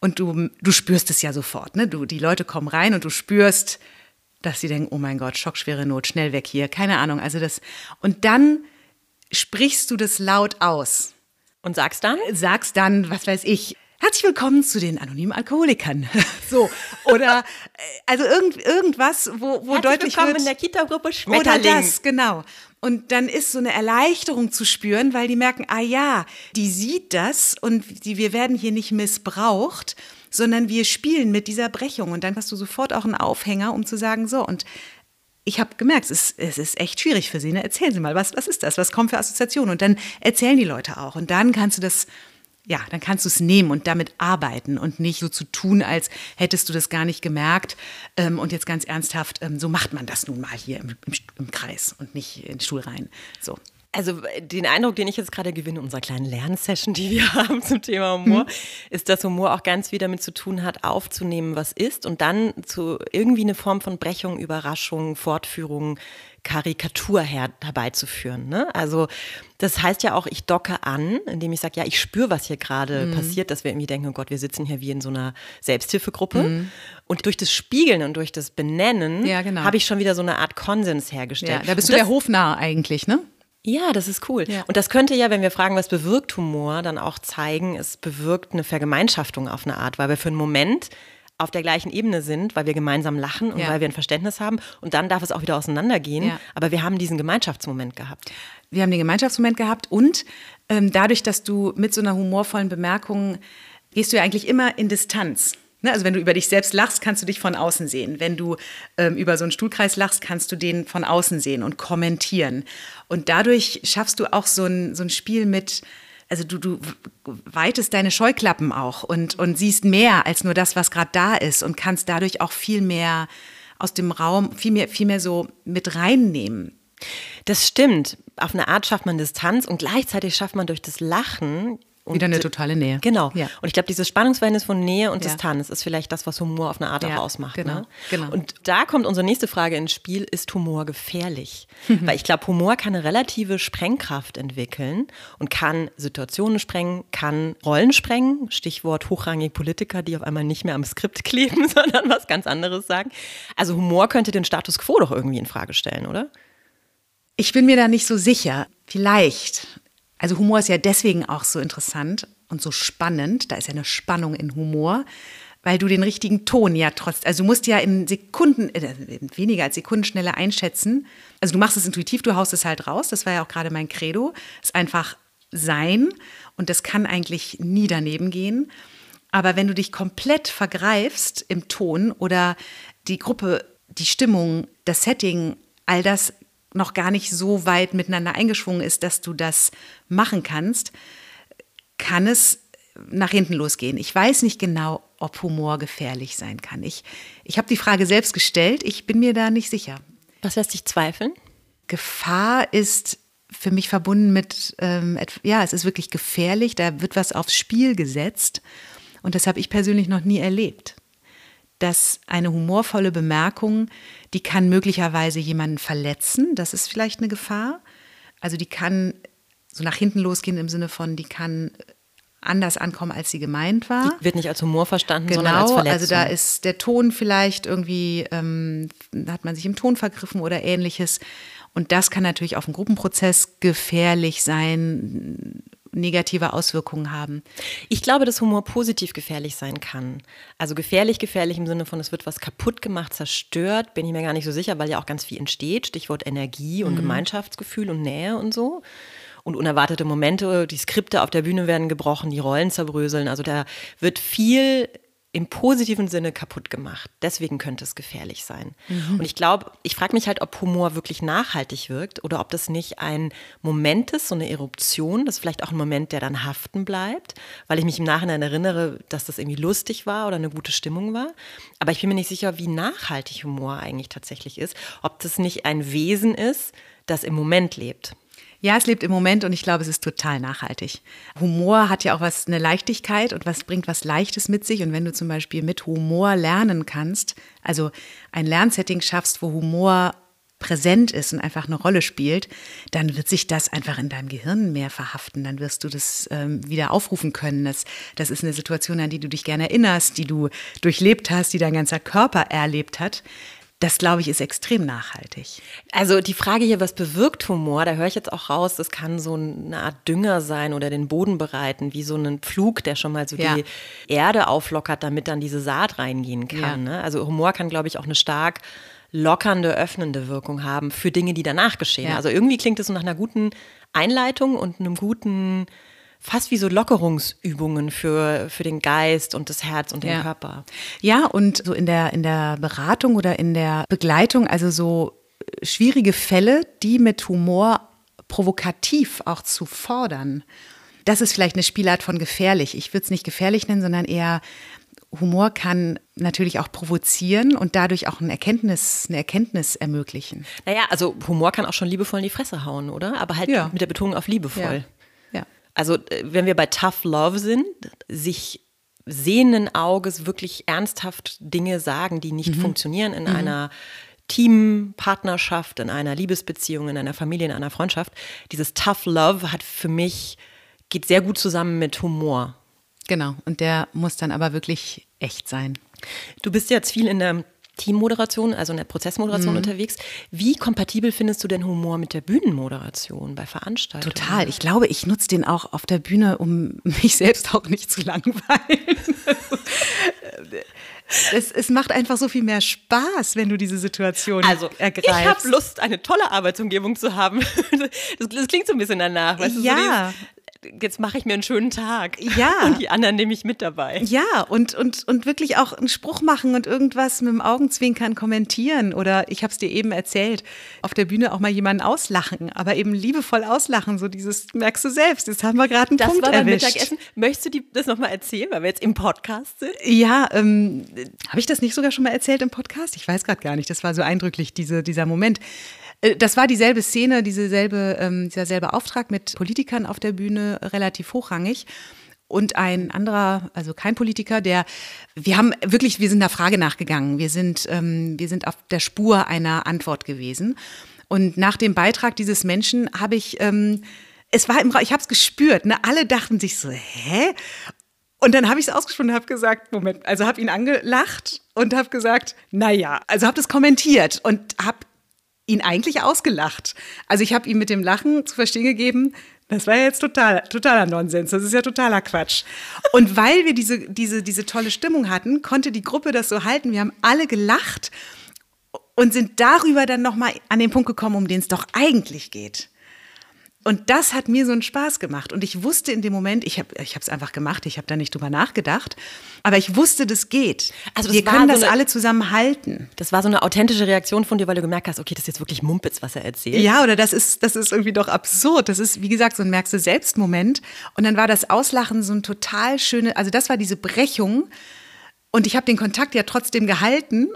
Und du, du spürst es ja sofort. Ne? Du, die Leute kommen rein und du spürst, dass sie denken, oh mein Gott, schockschwere Not, schnell weg hier. Keine Ahnung. Also das, und dann sprichst du das laut aus. Und sagst dann? Sagst dann, was weiß ich, Herzlich willkommen zu den anonymen Alkoholikern. so. Oder äh, also irgend, irgendwas, wo, wo Herzlich deutlich willkommen wird. in der Kita-Gruppe Schmetterling. Oder das, genau. Und dann ist so eine Erleichterung zu spüren, weil die merken, ah ja, die sieht das und die, wir werden hier nicht missbraucht, sondern wir spielen mit dieser Brechung. Und dann hast du sofort auch einen Aufhänger, um zu sagen, so, und ich habe gemerkt, es ist, es ist echt schwierig für sie. Ne? Erzählen Sie mal, was, was ist das? Was kommt für Assoziationen? Und dann erzählen die Leute auch. Und dann kannst du das ja, dann kannst du es nehmen und damit arbeiten und nicht so zu tun, als hättest du das gar nicht gemerkt. Ähm, und jetzt ganz ernsthaft, ähm, so macht man das nun mal hier im, im, im Kreis und nicht in den Stuhl rein. So. Also den Eindruck, den ich jetzt gerade gewinne in unserer kleinen Lernsession, die wir haben zum Thema Humor, mhm. ist, dass Humor auch ganz viel damit zu tun hat, aufzunehmen, was ist und dann zu irgendwie eine Form von Brechung, Überraschung, Fortführung Karikatur her, herbeizuführen. Ne? Also das heißt ja auch, ich docke an, indem ich sage, ja, ich spüre, was hier gerade mhm. passiert, dass wir irgendwie denken, oh Gott, wir sitzen hier wie in so einer Selbsthilfegruppe. Mhm. Und durch das Spiegeln und durch das Benennen ja, genau. habe ich schon wieder so eine Art Konsens hergestellt. Ja, da bist und du das, der Hofnarr eigentlich, ne? Ja, das ist cool. Ja. Und das könnte ja, wenn wir fragen, was bewirkt Humor, dann auch zeigen, es bewirkt eine Vergemeinschaftung auf eine Art, weil wir für einen Moment auf der gleichen Ebene sind, weil wir gemeinsam lachen und ja. weil wir ein Verständnis haben. Und dann darf es auch wieder auseinandergehen. Ja. Aber wir haben diesen Gemeinschaftsmoment gehabt. Wir haben den Gemeinschaftsmoment gehabt und ähm, dadurch, dass du mit so einer humorvollen Bemerkung gehst du ja eigentlich immer in Distanz. Ne? Also wenn du über dich selbst lachst, kannst du dich von außen sehen. Wenn du ähm, über so einen Stuhlkreis lachst, kannst du den von außen sehen und kommentieren. Und dadurch schaffst du auch so ein, so ein Spiel mit also du, du weitest deine Scheuklappen auch und, und siehst mehr als nur das, was gerade da ist und kannst dadurch auch viel mehr aus dem Raum, viel mehr, viel mehr so mit reinnehmen. Das stimmt. Auf eine Art schafft man Distanz und gleichzeitig schafft man durch das Lachen und Wieder eine totale Nähe. Genau. Ja. Und ich glaube, dieses Spannungsverhältnis von Nähe und ja. Distanz ist vielleicht das, was Humor auf eine Art ja, auch ausmacht. Genau. Ne? genau. Und da kommt unsere nächste Frage ins Spiel: Ist Humor gefährlich? Weil ich glaube, Humor kann eine relative Sprengkraft entwickeln und kann Situationen sprengen, kann Rollen sprengen. Stichwort hochrangige Politiker, die auf einmal nicht mehr am Skript kleben, sondern was ganz anderes sagen. Also Humor könnte den Status quo doch irgendwie in Frage stellen, oder? Ich bin mir da nicht so sicher. Vielleicht. Also Humor ist ja deswegen auch so interessant und so spannend. Da ist ja eine Spannung in Humor, weil du den richtigen Ton ja trotz, also du musst ja in Sekunden, äh, weniger als Sekunden schneller einschätzen. Also du machst es intuitiv, du haust es halt raus. Das war ja auch gerade mein Credo. Es ist einfach sein und das kann eigentlich nie daneben gehen. Aber wenn du dich komplett vergreifst im Ton oder die Gruppe, die Stimmung, das Setting, all das noch gar nicht so weit miteinander eingeschwungen ist, dass du das machen kannst, kann es nach hinten losgehen. Ich weiß nicht genau, ob Humor gefährlich sein kann. Ich, ich habe die Frage selbst gestellt, ich bin mir da nicht sicher. Was lässt dich zweifeln? Gefahr ist für mich verbunden mit, ähm, ja, es ist wirklich gefährlich, da wird was aufs Spiel gesetzt und das habe ich persönlich noch nie erlebt dass eine humorvolle Bemerkung, die kann möglicherweise jemanden verletzen. Das ist vielleicht eine Gefahr. Also die kann so nach hinten losgehen im Sinne von, die kann anders ankommen, als sie gemeint war. Die wird nicht als Humor verstanden, genau, sondern als Verletzung. Also da ist der Ton vielleicht irgendwie, ähm, hat man sich im Ton vergriffen oder ähnliches. Und das kann natürlich auf dem Gruppenprozess gefährlich sein, negative Auswirkungen haben. Ich glaube, dass Humor positiv gefährlich sein kann. Also gefährlich, gefährlich im Sinne von, es wird was kaputt gemacht, zerstört, bin ich mir gar nicht so sicher, weil ja auch ganz viel entsteht. Stichwort Energie und mhm. Gemeinschaftsgefühl und Nähe und so und unerwartete Momente. Die Skripte auf der Bühne werden gebrochen, die Rollen zerbröseln. Also da wird viel im positiven Sinne kaputt gemacht. Deswegen könnte es gefährlich sein. Mhm. Und ich glaube, ich frage mich halt, ob Humor wirklich nachhaltig wirkt oder ob das nicht ein Moment ist, so eine Eruption, das ist vielleicht auch ein Moment, der dann haften bleibt, weil ich mich im Nachhinein erinnere, dass das irgendwie lustig war oder eine gute Stimmung war. Aber ich bin mir nicht sicher, wie nachhaltig Humor eigentlich tatsächlich ist, ob das nicht ein Wesen ist, das im Moment lebt. Ja, es lebt im Moment und ich glaube, es ist total nachhaltig. Humor hat ja auch was, eine Leichtigkeit und was bringt was Leichtes mit sich. Und wenn du zum Beispiel mit Humor lernen kannst, also ein Lernsetting schaffst, wo Humor präsent ist und einfach eine Rolle spielt, dann wird sich das einfach in deinem Gehirn mehr verhaften. Dann wirst du das ähm, wieder aufrufen können. Das, das ist eine Situation, an die du dich gerne erinnerst, die du durchlebt hast, die dein ganzer Körper erlebt hat. Das, glaube ich, ist extrem nachhaltig. Also die Frage hier, was bewirkt Humor? Da höre ich jetzt auch raus, das kann so eine Art Dünger sein oder den Boden bereiten, wie so ein Pflug, der schon mal so ja. die Erde auflockert, damit dann diese Saat reingehen kann. Ja. Ne? Also Humor kann, glaube ich, auch eine stark lockernde, öffnende Wirkung haben für Dinge, die danach geschehen. Ja. Also irgendwie klingt es so nach einer guten Einleitung und einem guten fast wie so Lockerungsübungen für, für den Geist und das Herz und den ja. Körper. Ja, und so in der, in der Beratung oder in der Begleitung, also so schwierige Fälle, die mit Humor provokativ auch zu fordern. Das ist vielleicht eine Spielart von gefährlich. Ich würde es nicht gefährlich nennen, sondern eher Humor kann natürlich auch provozieren und dadurch auch eine Erkenntnis, eine Erkenntnis ermöglichen. Naja, also Humor kann auch schon liebevoll in die Fresse hauen, oder? Aber halt ja. mit der Betonung auf liebevoll. Ja. Also äh, wenn wir bei Tough Love sind, sich sehenden Auges wirklich ernsthaft Dinge sagen, die nicht mhm. funktionieren in mhm. einer Teampartnerschaft, in einer Liebesbeziehung, in einer Familie, in einer Freundschaft. Dieses Tough Love hat für mich, geht sehr gut zusammen mit Humor. Genau, und der muss dann aber wirklich echt sein. Du bist jetzt viel in der Teammoderation, also in der Prozessmoderation mhm. unterwegs. Wie kompatibel findest du denn Humor mit der Bühnenmoderation bei Veranstaltungen? Total. Ich glaube, ich nutze den auch auf der Bühne, um mich selbst auch nicht zu langweilen. es, es, macht einfach so viel mehr Spaß, wenn du diese Situation also, ergreifst. Ich habe Lust, eine tolle Arbeitsumgebung zu haben. Das, das, klingt so ein bisschen danach. Weißt du, ja. So jetzt mache ich mir einen schönen Tag. Ja. Und die anderen nehme ich mit dabei. Ja, und, und, und wirklich auch einen Spruch machen und irgendwas mit dem Augenzwinkern kommentieren. Oder ich habe es dir eben erzählt, auf der Bühne auch mal jemanden auslachen, aber eben liebevoll auslachen. So dieses, merkst du selbst, jetzt haben wir gerade einen das Punkt war beim erwischt. Mittagessen. Möchtest du die, das nochmal erzählen, weil wir jetzt im Podcast sind? Ja, ähm, habe ich das nicht sogar schon mal erzählt im Podcast? Ich weiß gerade gar nicht. Das war so eindrücklich, diese, dieser Moment. Äh, das war dieselbe Szene, diese selbe, ähm, dieser selbe Auftrag mit Politikern auf der Bühne, relativ hochrangig. Und ein anderer, also kein Politiker, der, wir haben wirklich, wir sind der Frage nachgegangen. Wir sind, ähm, wir sind auf der Spur einer Antwort gewesen. Und nach dem Beitrag dieses Menschen habe ich, ähm, es war im ich habe es gespürt, ne? alle dachten sich so, hä? Und dann habe ich es ausgesprochen und habe gesagt, Moment, also habe ihn angelacht und habe gesagt, naja, also habe das kommentiert und habe ihn eigentlich ausgelacht. Also ich habe ihm mit dem Lachen zu verstehen gegeben, das war ja jetzt total, totaler Nonsens, das ist ja totaler Quatsch. Und weil wir diese, diese, diese tolle Stimmung hatten, konnte die Gruppe das so halten. Wir haben alle gelacht und sind darüber dann nochmal an den Punkt gekommen, um den es doch eigentlich geht. Und das hat mir so einen Spaß gemacht. Und ich wusste in dem Moment, ich habe es einfach gemacht, ich habe da nicht drüber nachgedacht, aber ich wusste, das geht. Also das Wir können so das eine, alle zusammen halten. Das war so eine authentische Reaktion von dir, weil du gemerkt hast, okay, das ist jetzt wirklich Mumpitz, was er erzählt. Ja, oder das ist, das ist irgendwie doch absurd. Das ist, wie gesagt, so ein merkst du selbst Moment. Und dann war das Auslachen so ein total schöne, also das war diese Brechung. Und ich habe den Kontakt ja trotzdem gehalten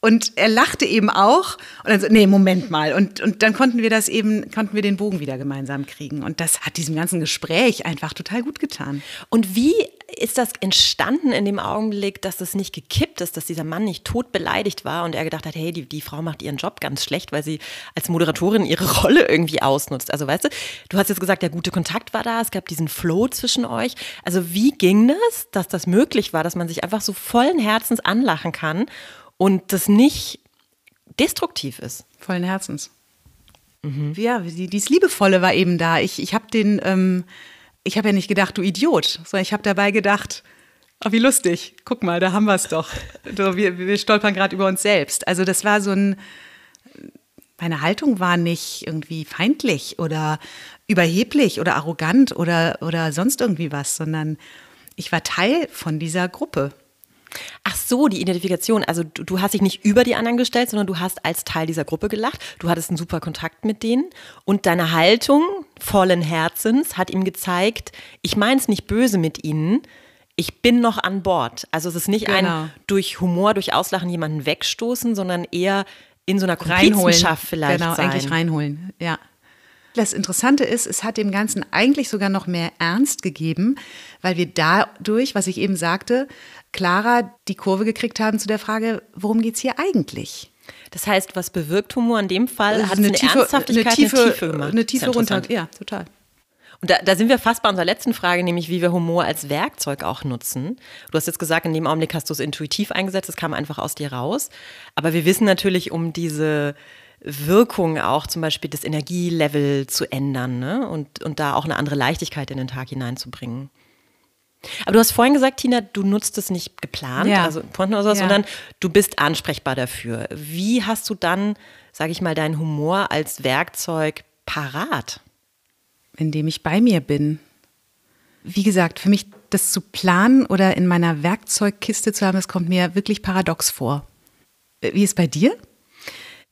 und er lachte eben auch. Und dann so, nee, Moment mal. Und, und dann konnten wir das eben, konnten wir den Bogen wieder gemeinsam kriegen. Und das hat diesem ganzen Gespräch einfach total gut getan. Und wie ist das entstanden in dem Augenblick, dass es nicht gekippt ist, dass dieser Mann nicht tot beleidigt war und er gedacht hat, hey, die, die Frau macht ihren Job ganz schlecht, weil sie als Moderatorin ihre Rolle irgendwie ausnutzt. Also weißt du, du hast jetzt gesagt, der gute Kontakt war da, es gab diesen Flow zwischen euch. Also wie ging das, dass das möglich war, dass man sich einfach so vollen Herzens anlachen kann und das nicht destruktiv ist. Vollen Herzens. Mhm. Ja, die, dieses Liebevolle war eben da. Ich, ich habe den, ähm, ich habe ja nicht gedacht, du Idiot, sondern ich habe dabei gedacht, oh, wie lustig, guck mal, da haben wir es doch. wir, wir stolpern gerade über uns selbst. Also das war so ein, meine Haltung war nicht irgendwie feindlich oder überheblich oder arrogant oder, oder sonst irgendwie was, sondern ich war Teil von dieser Gruppe. Ach so, die Identifikation. Also du, du, hast dich nicht über die anderen gestellt, sondern du hast als Teil dieser Gruppe gelacht. Du hattest einen super Kontakt mit denen und deine Haltung vollen Herzens hat ihm gezeigt, ich meine es nicht böse mit ihnen. Ich bin noch an Bord. Also es ist nicht genau. ein durch Humor, durch Auslachen jemanden wegstoßen, sondern eher in so einer Komplizenschaft vielleicht genau, sein. eigentlich reinholen, ja. Das Interessante ist, es hat dem Ganzen eigentlich sogar noch mehr Ernst gegeben, weil wir dadurch, was ich eben sagte, klarer die Kurve gekriegt haben zu der Frage, worum geht es hier eigentlich? Das heißt, was bewirkt Humor in dem Fall? Hat eine, eine tiefe, Ernsthaftigkeit, eine tiefe, eine Tiefe, eine tiefe runter. Ja, total. Und da, da, sind wir fast bei unserer letzten Frage, nämlich wie wir Humor als Werkzeug auch nutzen. Du hast jetzt gesagt, in dem Augenblick hast du es intuitiv eingesetzt, es kam einfach aus dir raus. Aber wir wissen natürlich um diese Wirkung auch zum Beispiel das Energielevel zu ändern ne? und, und da auch eine andere Leichtigkeit in den Tag hineinzubringen. Aber du hast vorhin gesagt, Tina, du nutzt es nicht geplant, ja. also Pointen oder sowas, ja. sondern du bist ansprechbar dafür. Wie hast du dann, sage ich mal, deinen Humor als Werkzeug parat? Indem ich bei mir bin. Wie gesagt, für mich das zu planen oder in meiner Werkzeugkiste zu haben, das kommt mir wirklich paradox vor. Wie ist bei dir?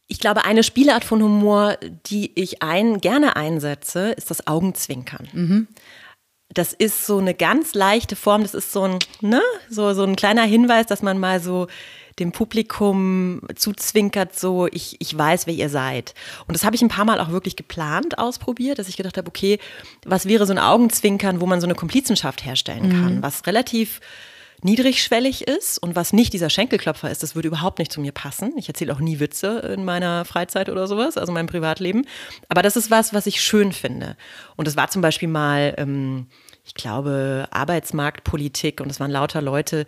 Ich glaube, eine Spielart von Humor, die ich ein, gerne einsetze, ist das Augenzwinkern. Mhm. Das ist so eine ganz leichte Form, das ist so ein, ne, so, so ein kleiner Hinweis, dass man mal so dem Publikum zuzwinkert, so ich, ich weiß, wer ihr seid. Und das habe ich ein paar Mal auch wirklich geplant ausprobiert, dass ich gedacht habe, okay, was wäre so ein Augenzwinkern, wo man so eine Komplizenschaft herstellen kann, mhm. was relativ niedrigschwellig ist und was nicht dieser Schenkelklopfer ist, das würde überhaupt nicht zu mir passen. Ich erzähle auch nie Witze in meiner Freizeit oder sowas, also meinem Privatleben. Aber das ist was, was ich schön finde. Und es war zum Beispiel mal, ähm, ich glaube, Arbeitsmarktpolitik und es waren lauter Leute,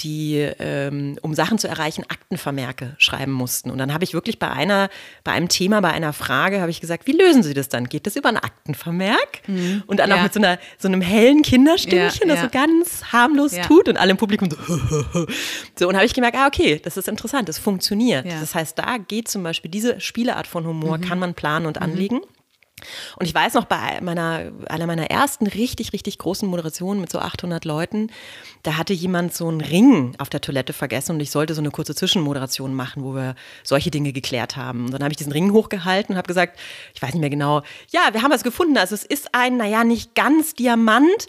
die, ähm, um Sachen zu erreichen, Aktenvermerke schreiben mussten. Und dann habe ich wirklich bei einer, bei einem Thema, bei einer Frage, habe ich gesagt, wie lösen Sie das dann? Geht das über einen Aktenvermerk? Mhm. Und dann ja. auch mit so, einer, so einem hellen Kinderstimmchen, ja, das ja. so ganz harmlos tut und alle im Publikum so. so und habe ich gemerkt, ah, okay, das ist interessant, das funktioniert. Das heißt, da geht zum Beispiel diese Spieleart von Humor, mhm. kann man planen und mhm. Und ich weiß noch, bei meiner, einer meiner ersten richtig, richtig großen Moderationen mit so 800 Leuten, da hatte jemand so einen Ring auf der Toilette vergessen und ich sollte so eine kurze Zwischenmoderation machen, wo wir solche Dinge geklärt haben. Und dann habe ich diesen Ring hochgehalten und habe gesagt, ich weiß nicht mehr genau, ja, wir haben was gefunden. Also es ist ein, naja, nicht ganz Diamant.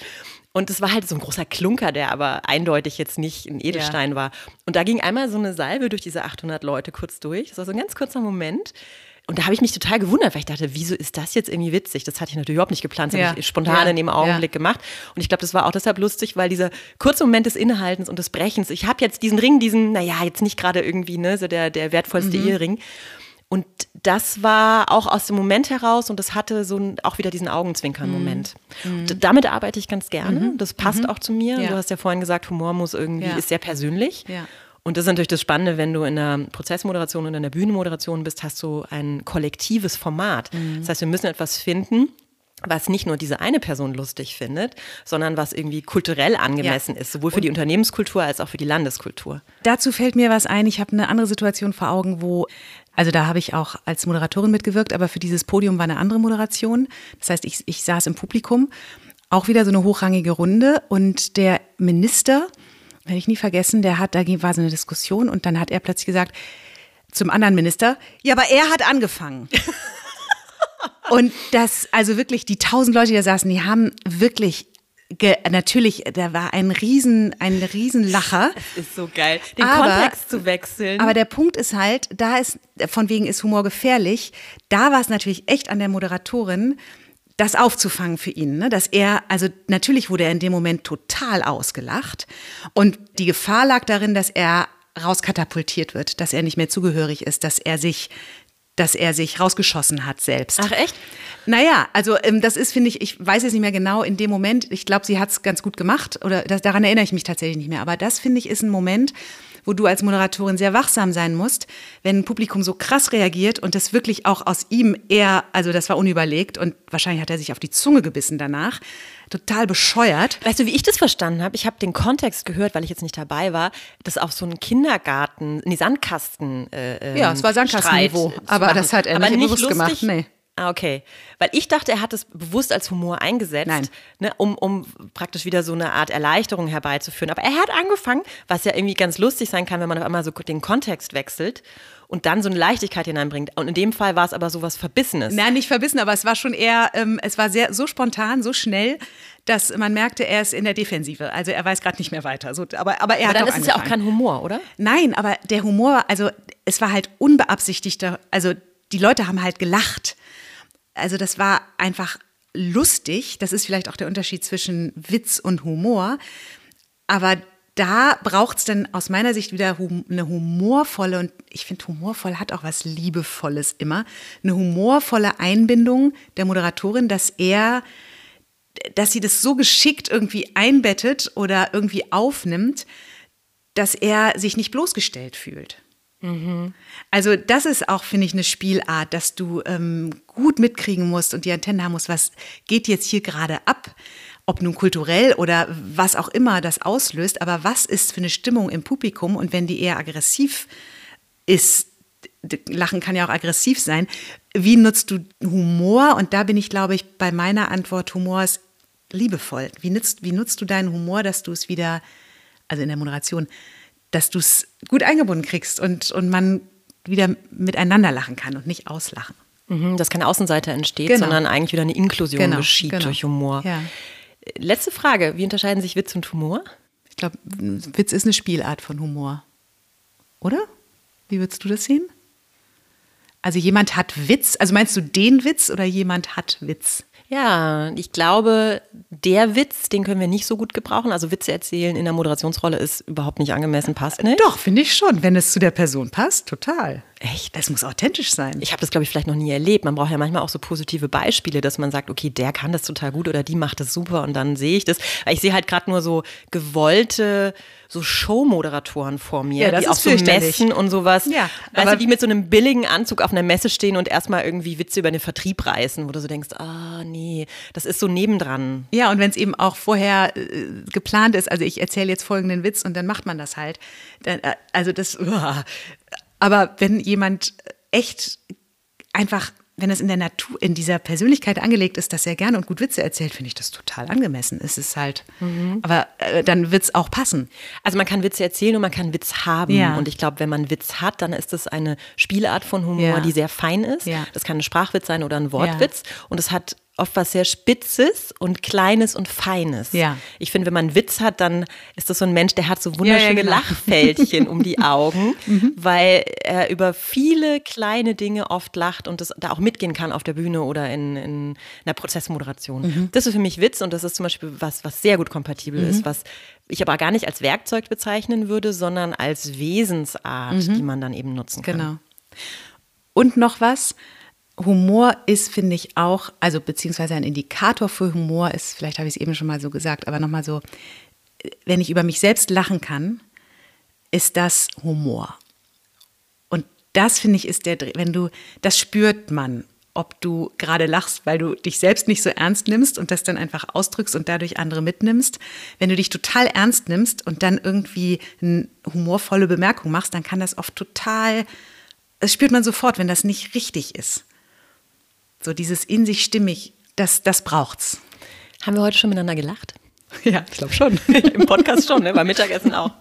Und es war halt so ein großer Klunker, der aber eindeutig jetzt nicht ein Edelstein ja. war. Und da ging einmal so eine Salve durch diese 800 Leute kurz durch. Das war so ein ganz kurzer Moment. Und da habe ich mich total gewundert, weil ich dachte, wieso ist das jetzt irgendwie witzig? Das hatte ich natürlich überhaupt nicht geplant, das ja. habe ich spontan ja. in dem Augenblick ja. gemacht. Und ich glaube, das war auch deshalb lustig, weil dieser kurze Moment des Innehaltens und des Brechens, ich habe jetzt diesen Ring, diesen, naja, jetzt nicht gerade irgendwie, ne, so der, der wertvollste mhm. Ehering. Und das war auch aus dem Moment heraus und das hatte so ein, auch wieder diesen Augenzwinkern-Moment. Mhm. Damit arbeite ich ganz gerne. Mhm. Das passt mhm. auch zu mir. Du hast ja vorhin gesagt, Humor muss irgendwie, ist sehr persönlich. Ja. Und das ist natürlich das Spannende, wenn du in der Prozessmoderation und in der Bühnenmoderation bist, hast du ein kollektives Format. Mhm. Das heißt, wir müssen etwas finden, was nicht nur diese eine Person lustig findet, sondern was irgendwie kulturell angemessen ja. ist, sowohl für die Unternehmenskultur als auch für die Landeskultur. Dazu fällt mir was ein. Ich habe eine andere Situation vor Augen, wo, also da habe ich auch als Moderatorin mitgewirkt, aber für dieses Podium war eine andere Moderation. Das heißt, ich, ich saß im Publikum, auch wieder so eine hochrangige Runde und der Minister werde ich nie vergessen, der hat, da war so eine Diskussion und dann hat er plötzlich gesagt zum anderen Minister, ja, aber er hat angefangen. und das, also wirklich, die tausend Leute, die da saßen, die haben wirklich Ge natürlich, da war ein riesen, ein riesen Lacher. Das ist so geil, den aber, Kontext zu wechseln. Aber der Punkt ist halt, da ist, von wegen ist Humor gefährlich. Da war es natürlich echt an der Moderatorin, das aufzufangen für ihn, ne? dass er, also natürlich wurde er in dem Moment total ausgelacht und die Gefahr lag darin, dass er rauskatapultiert wird, dass er nicht mehr zugehörig ist, dass er sich dass er sich rausgeschossen hat selbst. Ach echt? Naja, also ähm, das ist, finde ich, ich weiß jetzt nicht mehr genau in dem Moment, ich glaube, sie hat es ganz gut gemacht oder das, daran erinnere ich mich tatsächlich nicht mehr, aber das, finde ich, ist ein Moment, wo du als Moderatorin sehr wachsam sein musst, wenn ein Publikum so krass reagiert und das wirklich auch aus ihm eher, also das war unüberlegt und wahrscheinlich hat er sich auf die Zunge gebissen danach. Total bescheuert. Weißt du, wie ich das verstanden habe? Ich habe den Kontext gehört, weil ich jetzt nicht dabei war, dass auf so einen Kindergarten, nee, Sandkasten. Äh, ja, es war Sandkastenniveau, aber das hat er aber nicht, nicht bewusst lustig? gemacht. Nee. Ah, okay. Weil ich dachte, er hat es bewusst als Humor eingesetzt. Ne, um, um praktisch wieder so eine Art Erleichterung herbeizuführen. Aber er hat angefangen, was ja irgendwie ganz lustig sein kann, wenn man auf einmal so den Kontext wechselt und dann so eine Leichtigkeit hineinbringt. Und in dem Fall war es aber so was Verbissenes. Nein, nicht verbissen, aber es war schon eher, ähm, es war sehr so spontan, so schnell, dass man merkte, er ist in der Defensive. Also er weiß gerade nicht mehr weiter. So, aber, aber er aber hat dann ist es ja auch kein Humor, oder? Nein, aber der Humor, also es war halt unbeabsichtigter, also die Leute haben halt gelacht. Also das war einfach lustig. Das ist vielleicht auch der Unterschied zwischen Witz und Humor. Aber da braucht es dann aus meiner Sicht wieder hum eine humorvolle, und ich finde, humorvoll hat auch was Liebevolles immer, eine humorvolle Einbindung der Moderatorin, dass er, dass sie das so geschickt irgendwie einbettet oder irgendwie aufnimmt, dass er sich nicht bloßgestellt fühlt. Also das ist auch, finde ich, eine Spielart, dass du ähm, gut mitkriegen musst und die Antenne haben musst, was geht jetzt hier gerade ab, ob nun kulturell oder was auch immer das auslöst, aber was ist für eine Stimmung im Publikum? Und wenn die eher aggressiv ist, Lachen kann ja auch aggressiv sein, wie nutzt du Humor? Und da bin ich, glaube ich, bei meiner Antwort, Humor ist liebevoll. Wie nutzt, wie nutzt du deinen Humor, dass du es wieder, also in der Moderation, dass du es gut eingebunden kriegst und, und man wieder miteinander lachen kann und nicht auslachen. Mhm, dass keine Außenseite entsteht, Genau. sondern eigentlich wieder eine Inklusion Genau, geschieht genau. durch Humor. Ja. Letzte Frage, wie unterscheiden sich Witz und Humor? Ich glaube, Witz ist eine Spielart von Humor. Oder? Wie würdest du das sehen? Also jemand hat Witz, also meinst du den Witz oder jemand hat Witz? Ja, ich glaube, der Witz, den können wir nicht so gut gebrauchen. Also Witze erzählen in der Moderationsrolle ist überhaupt nicht angemessen, passt nicht. Doch, finde ich schon, wenn es zu der Person passt, total. Echt? Es muss authentisch sein. Ich habe das, glaube ich, vielleicht noch nie erlebt. Man braucht ja manchmal auch so positive Beispiele, dass man sagt, okay, der kann das total gut oder die macht das super und dann sehe ich das. Weil ich sehe halt gerade nur so gewollte, so Show-Moderatoren vor mir, Ja, das die auf so. Messen und sowas, Ja, weißt du, die mit so einem billigen Anzug auf einer Messe stehen und erstmal irgendwie Witze über den Vertrieb reißen, wo du so denkst, ah, nee, das ist so nebendran. Ja, und wenn es eben auch vorher äh, geplant ist, also ich erzähle jetzt folgenden Witz und dann macht man das halt. Dann, äh, also das, uah. aber wenn jemand echt einfach, wenn es in der Natur, in dieser Persönlichkeit angelegt ist, dass er gerne und gut Witze erzählt, finde ich das total angemessen. Es ist halt, aber äh, dann wird es auch passen. Also man kann Witze erzählen und man kann Witz haben. Ja. Und ich glaube, wenn man Witz hat, dann ist das eine Spielart von Humor, Ja. die sehr fein ist. Ja. Das kann ein Sprachwitz sein oder ein Wortwitz. Und es hat oft was sehr Spitzes und Kleines und Feines. Ja. Ich finde, wenn man einen Witz hat, dann ist das so ein Mensch, der hat so wunderschöne genau. Lachfältchen um die Augen, weil er über viele kleine Dinge oft lacht und das da auch mitgehen kann auf der Bühne oder in, in einer Prozessmoderation. Das ist für mich Witz und das ist zum Beispiel was, was sehr gut kompatibel ist, was ich aber gar nicht als Werkzeug bezeichnen würde, sondern als Wesensart, die man dann eben nutzen kann. Genau. Und noch was. Humor ist, finde ich, auch, also beziehungsweise ein Indikator für Humor ist, vielleicht habe ich es eben schon mal so gesagt, aber nochmal so, wenn ich über mich selbst lachen kann, ist das Humor. Und das, finde ich, ist der, wenn du, das spürt man, ob du gerade lachst, weil du dich selbst nicht so ernst nimmst und das dann einfach ausdrückst und dadurch andere mitnimmst. Wenn du dich total ernst nimmst und dann irgendwie eine humorvolle Bemerkung machst, dann kann das oft total, das spürt man sofort, wenn das nicht richtig ist. So dieses in sich stimmig, das, das braucht's. Haben wir heute schon miteinander gelacht? Ja, ich glaube schon. Im Podcast schon, ne? beim Mittagessen auch.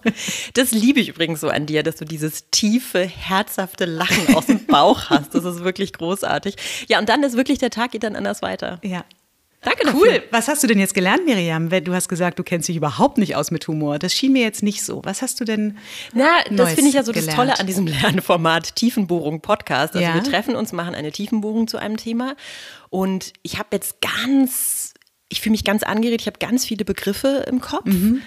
Das liebe ich übrigens so an dir, dass du dieses tiefe, herzhafte Lachen aus dem Bauch hast. Das ist wirklich großartig. Ja, und dann ist wirklich der Tag geht dann anders weiter. Ja. Danke Cool. dafür. Was hast du denn jetzt gelernt, Miriam? Du hast gesagt, du kennst dich überhaupt nicht aus mit Humor. Das schien mir jetzt nicht so. Was hast du denn? Na, das Neues finde ich ja so das? Tolle an diesem Lernformat Tiefenbohrung Podcast. Also Ja. wir treffen uns, machen eine Tiefenbohrung zu einem Thema und ich habe jetzt ganz, ich fühle mich ganz angeregt, ich habe ganz viele Begriffe im Kopf. Mhm.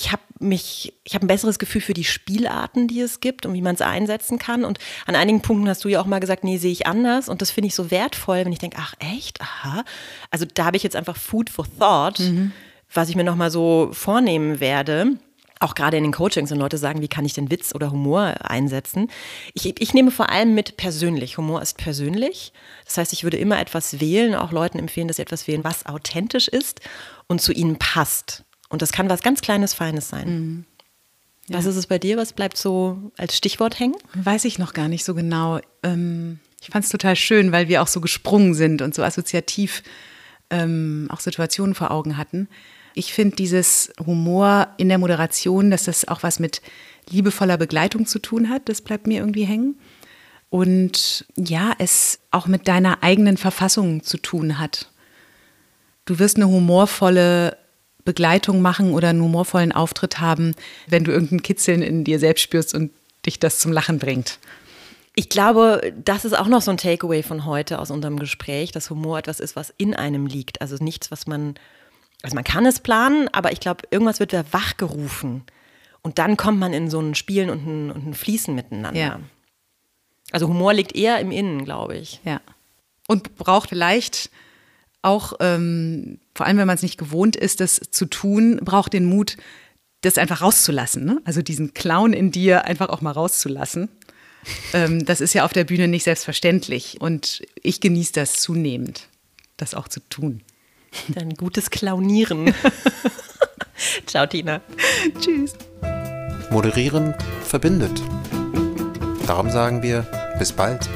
Ich habe mich, ich habe ein besseres Gefühl für die Spielarten, die es gibt und wie man es einsetzen kann. Und an einigen Punkten hast du ja auch mal gesagt, nee, sehe ich anders. Und das finde ich so wertvoll, wenn ich denke, ach echt, aha. Also da habe ich jetzt einfach Food for Thought, Mhm. was ich mir noch mal so vornehmen werde. auch gerade in den Coachings und Leute sagen, wie kann ich denn Witz oder Humor einsetzen? Ich, ich nehme vor allem mit persönlich. Humor ist persönlich. Das heißt, ich würde immer etwas wählen, auch Leuten empfehlen, dass sie etwas wählen, was authentisch ist und zu ihnen passt. Und das kann was ganz Kleines, Feines sein. Mhm. Ja. Was ist es bei dir? Was bleibt so als Stichwort hängen? Weiß ich noch gar nicht so genau. Ähm, ich fand es total schön, weil wir auch so gesprungen sind und so assoziativ ähm, auch Situationen vor Augen hatten. Ich finde dieses Humor in der Moderation, dass das auch was mit liebevoller Begleitung zu tun hat, das bleibt mir irgendwie hängen. Und ja, es auch mit deiner eigenen Verfassung zu tun hat. Du wirst eine humorvolle Begleitung machen oder einen humorvollen Auftritt haben, wenn du irgendein Kitzeln in dir selbst spürst und dich das zum Lachen bringt. Ich glaube, das ist auch noch so ein Takeaway von heute aus unserem Gespräch, dass Humor etwas ist, was in einem liegt. Also nichts, was man, also man kann es planen, aber ich glaube, irgendwas wird da wachgerufen. Und dann kommt man in so ein Spielen und ein, und ein Fließen miteinander. Ja. Also Humor liegt eher im Innen, glaube ich. Ja. Und braucht vielleicht auch, ähm, vor allem wenn man es nicht gewohnt ist, das zu tun, braucht den Mut, das einfach rauszulassen. Ne? Also diesen Clown in dir einfach auch mal rauszulassen. ähm, das ist ja auf der Bühne nicht selbstverständlich. Und ich genieße das zunehmend, das auch zu tun. Dann gutes Clownieren. Ciao, Tina. Tschüss. Moderieren verbindet. Darum sagen wir bis bald.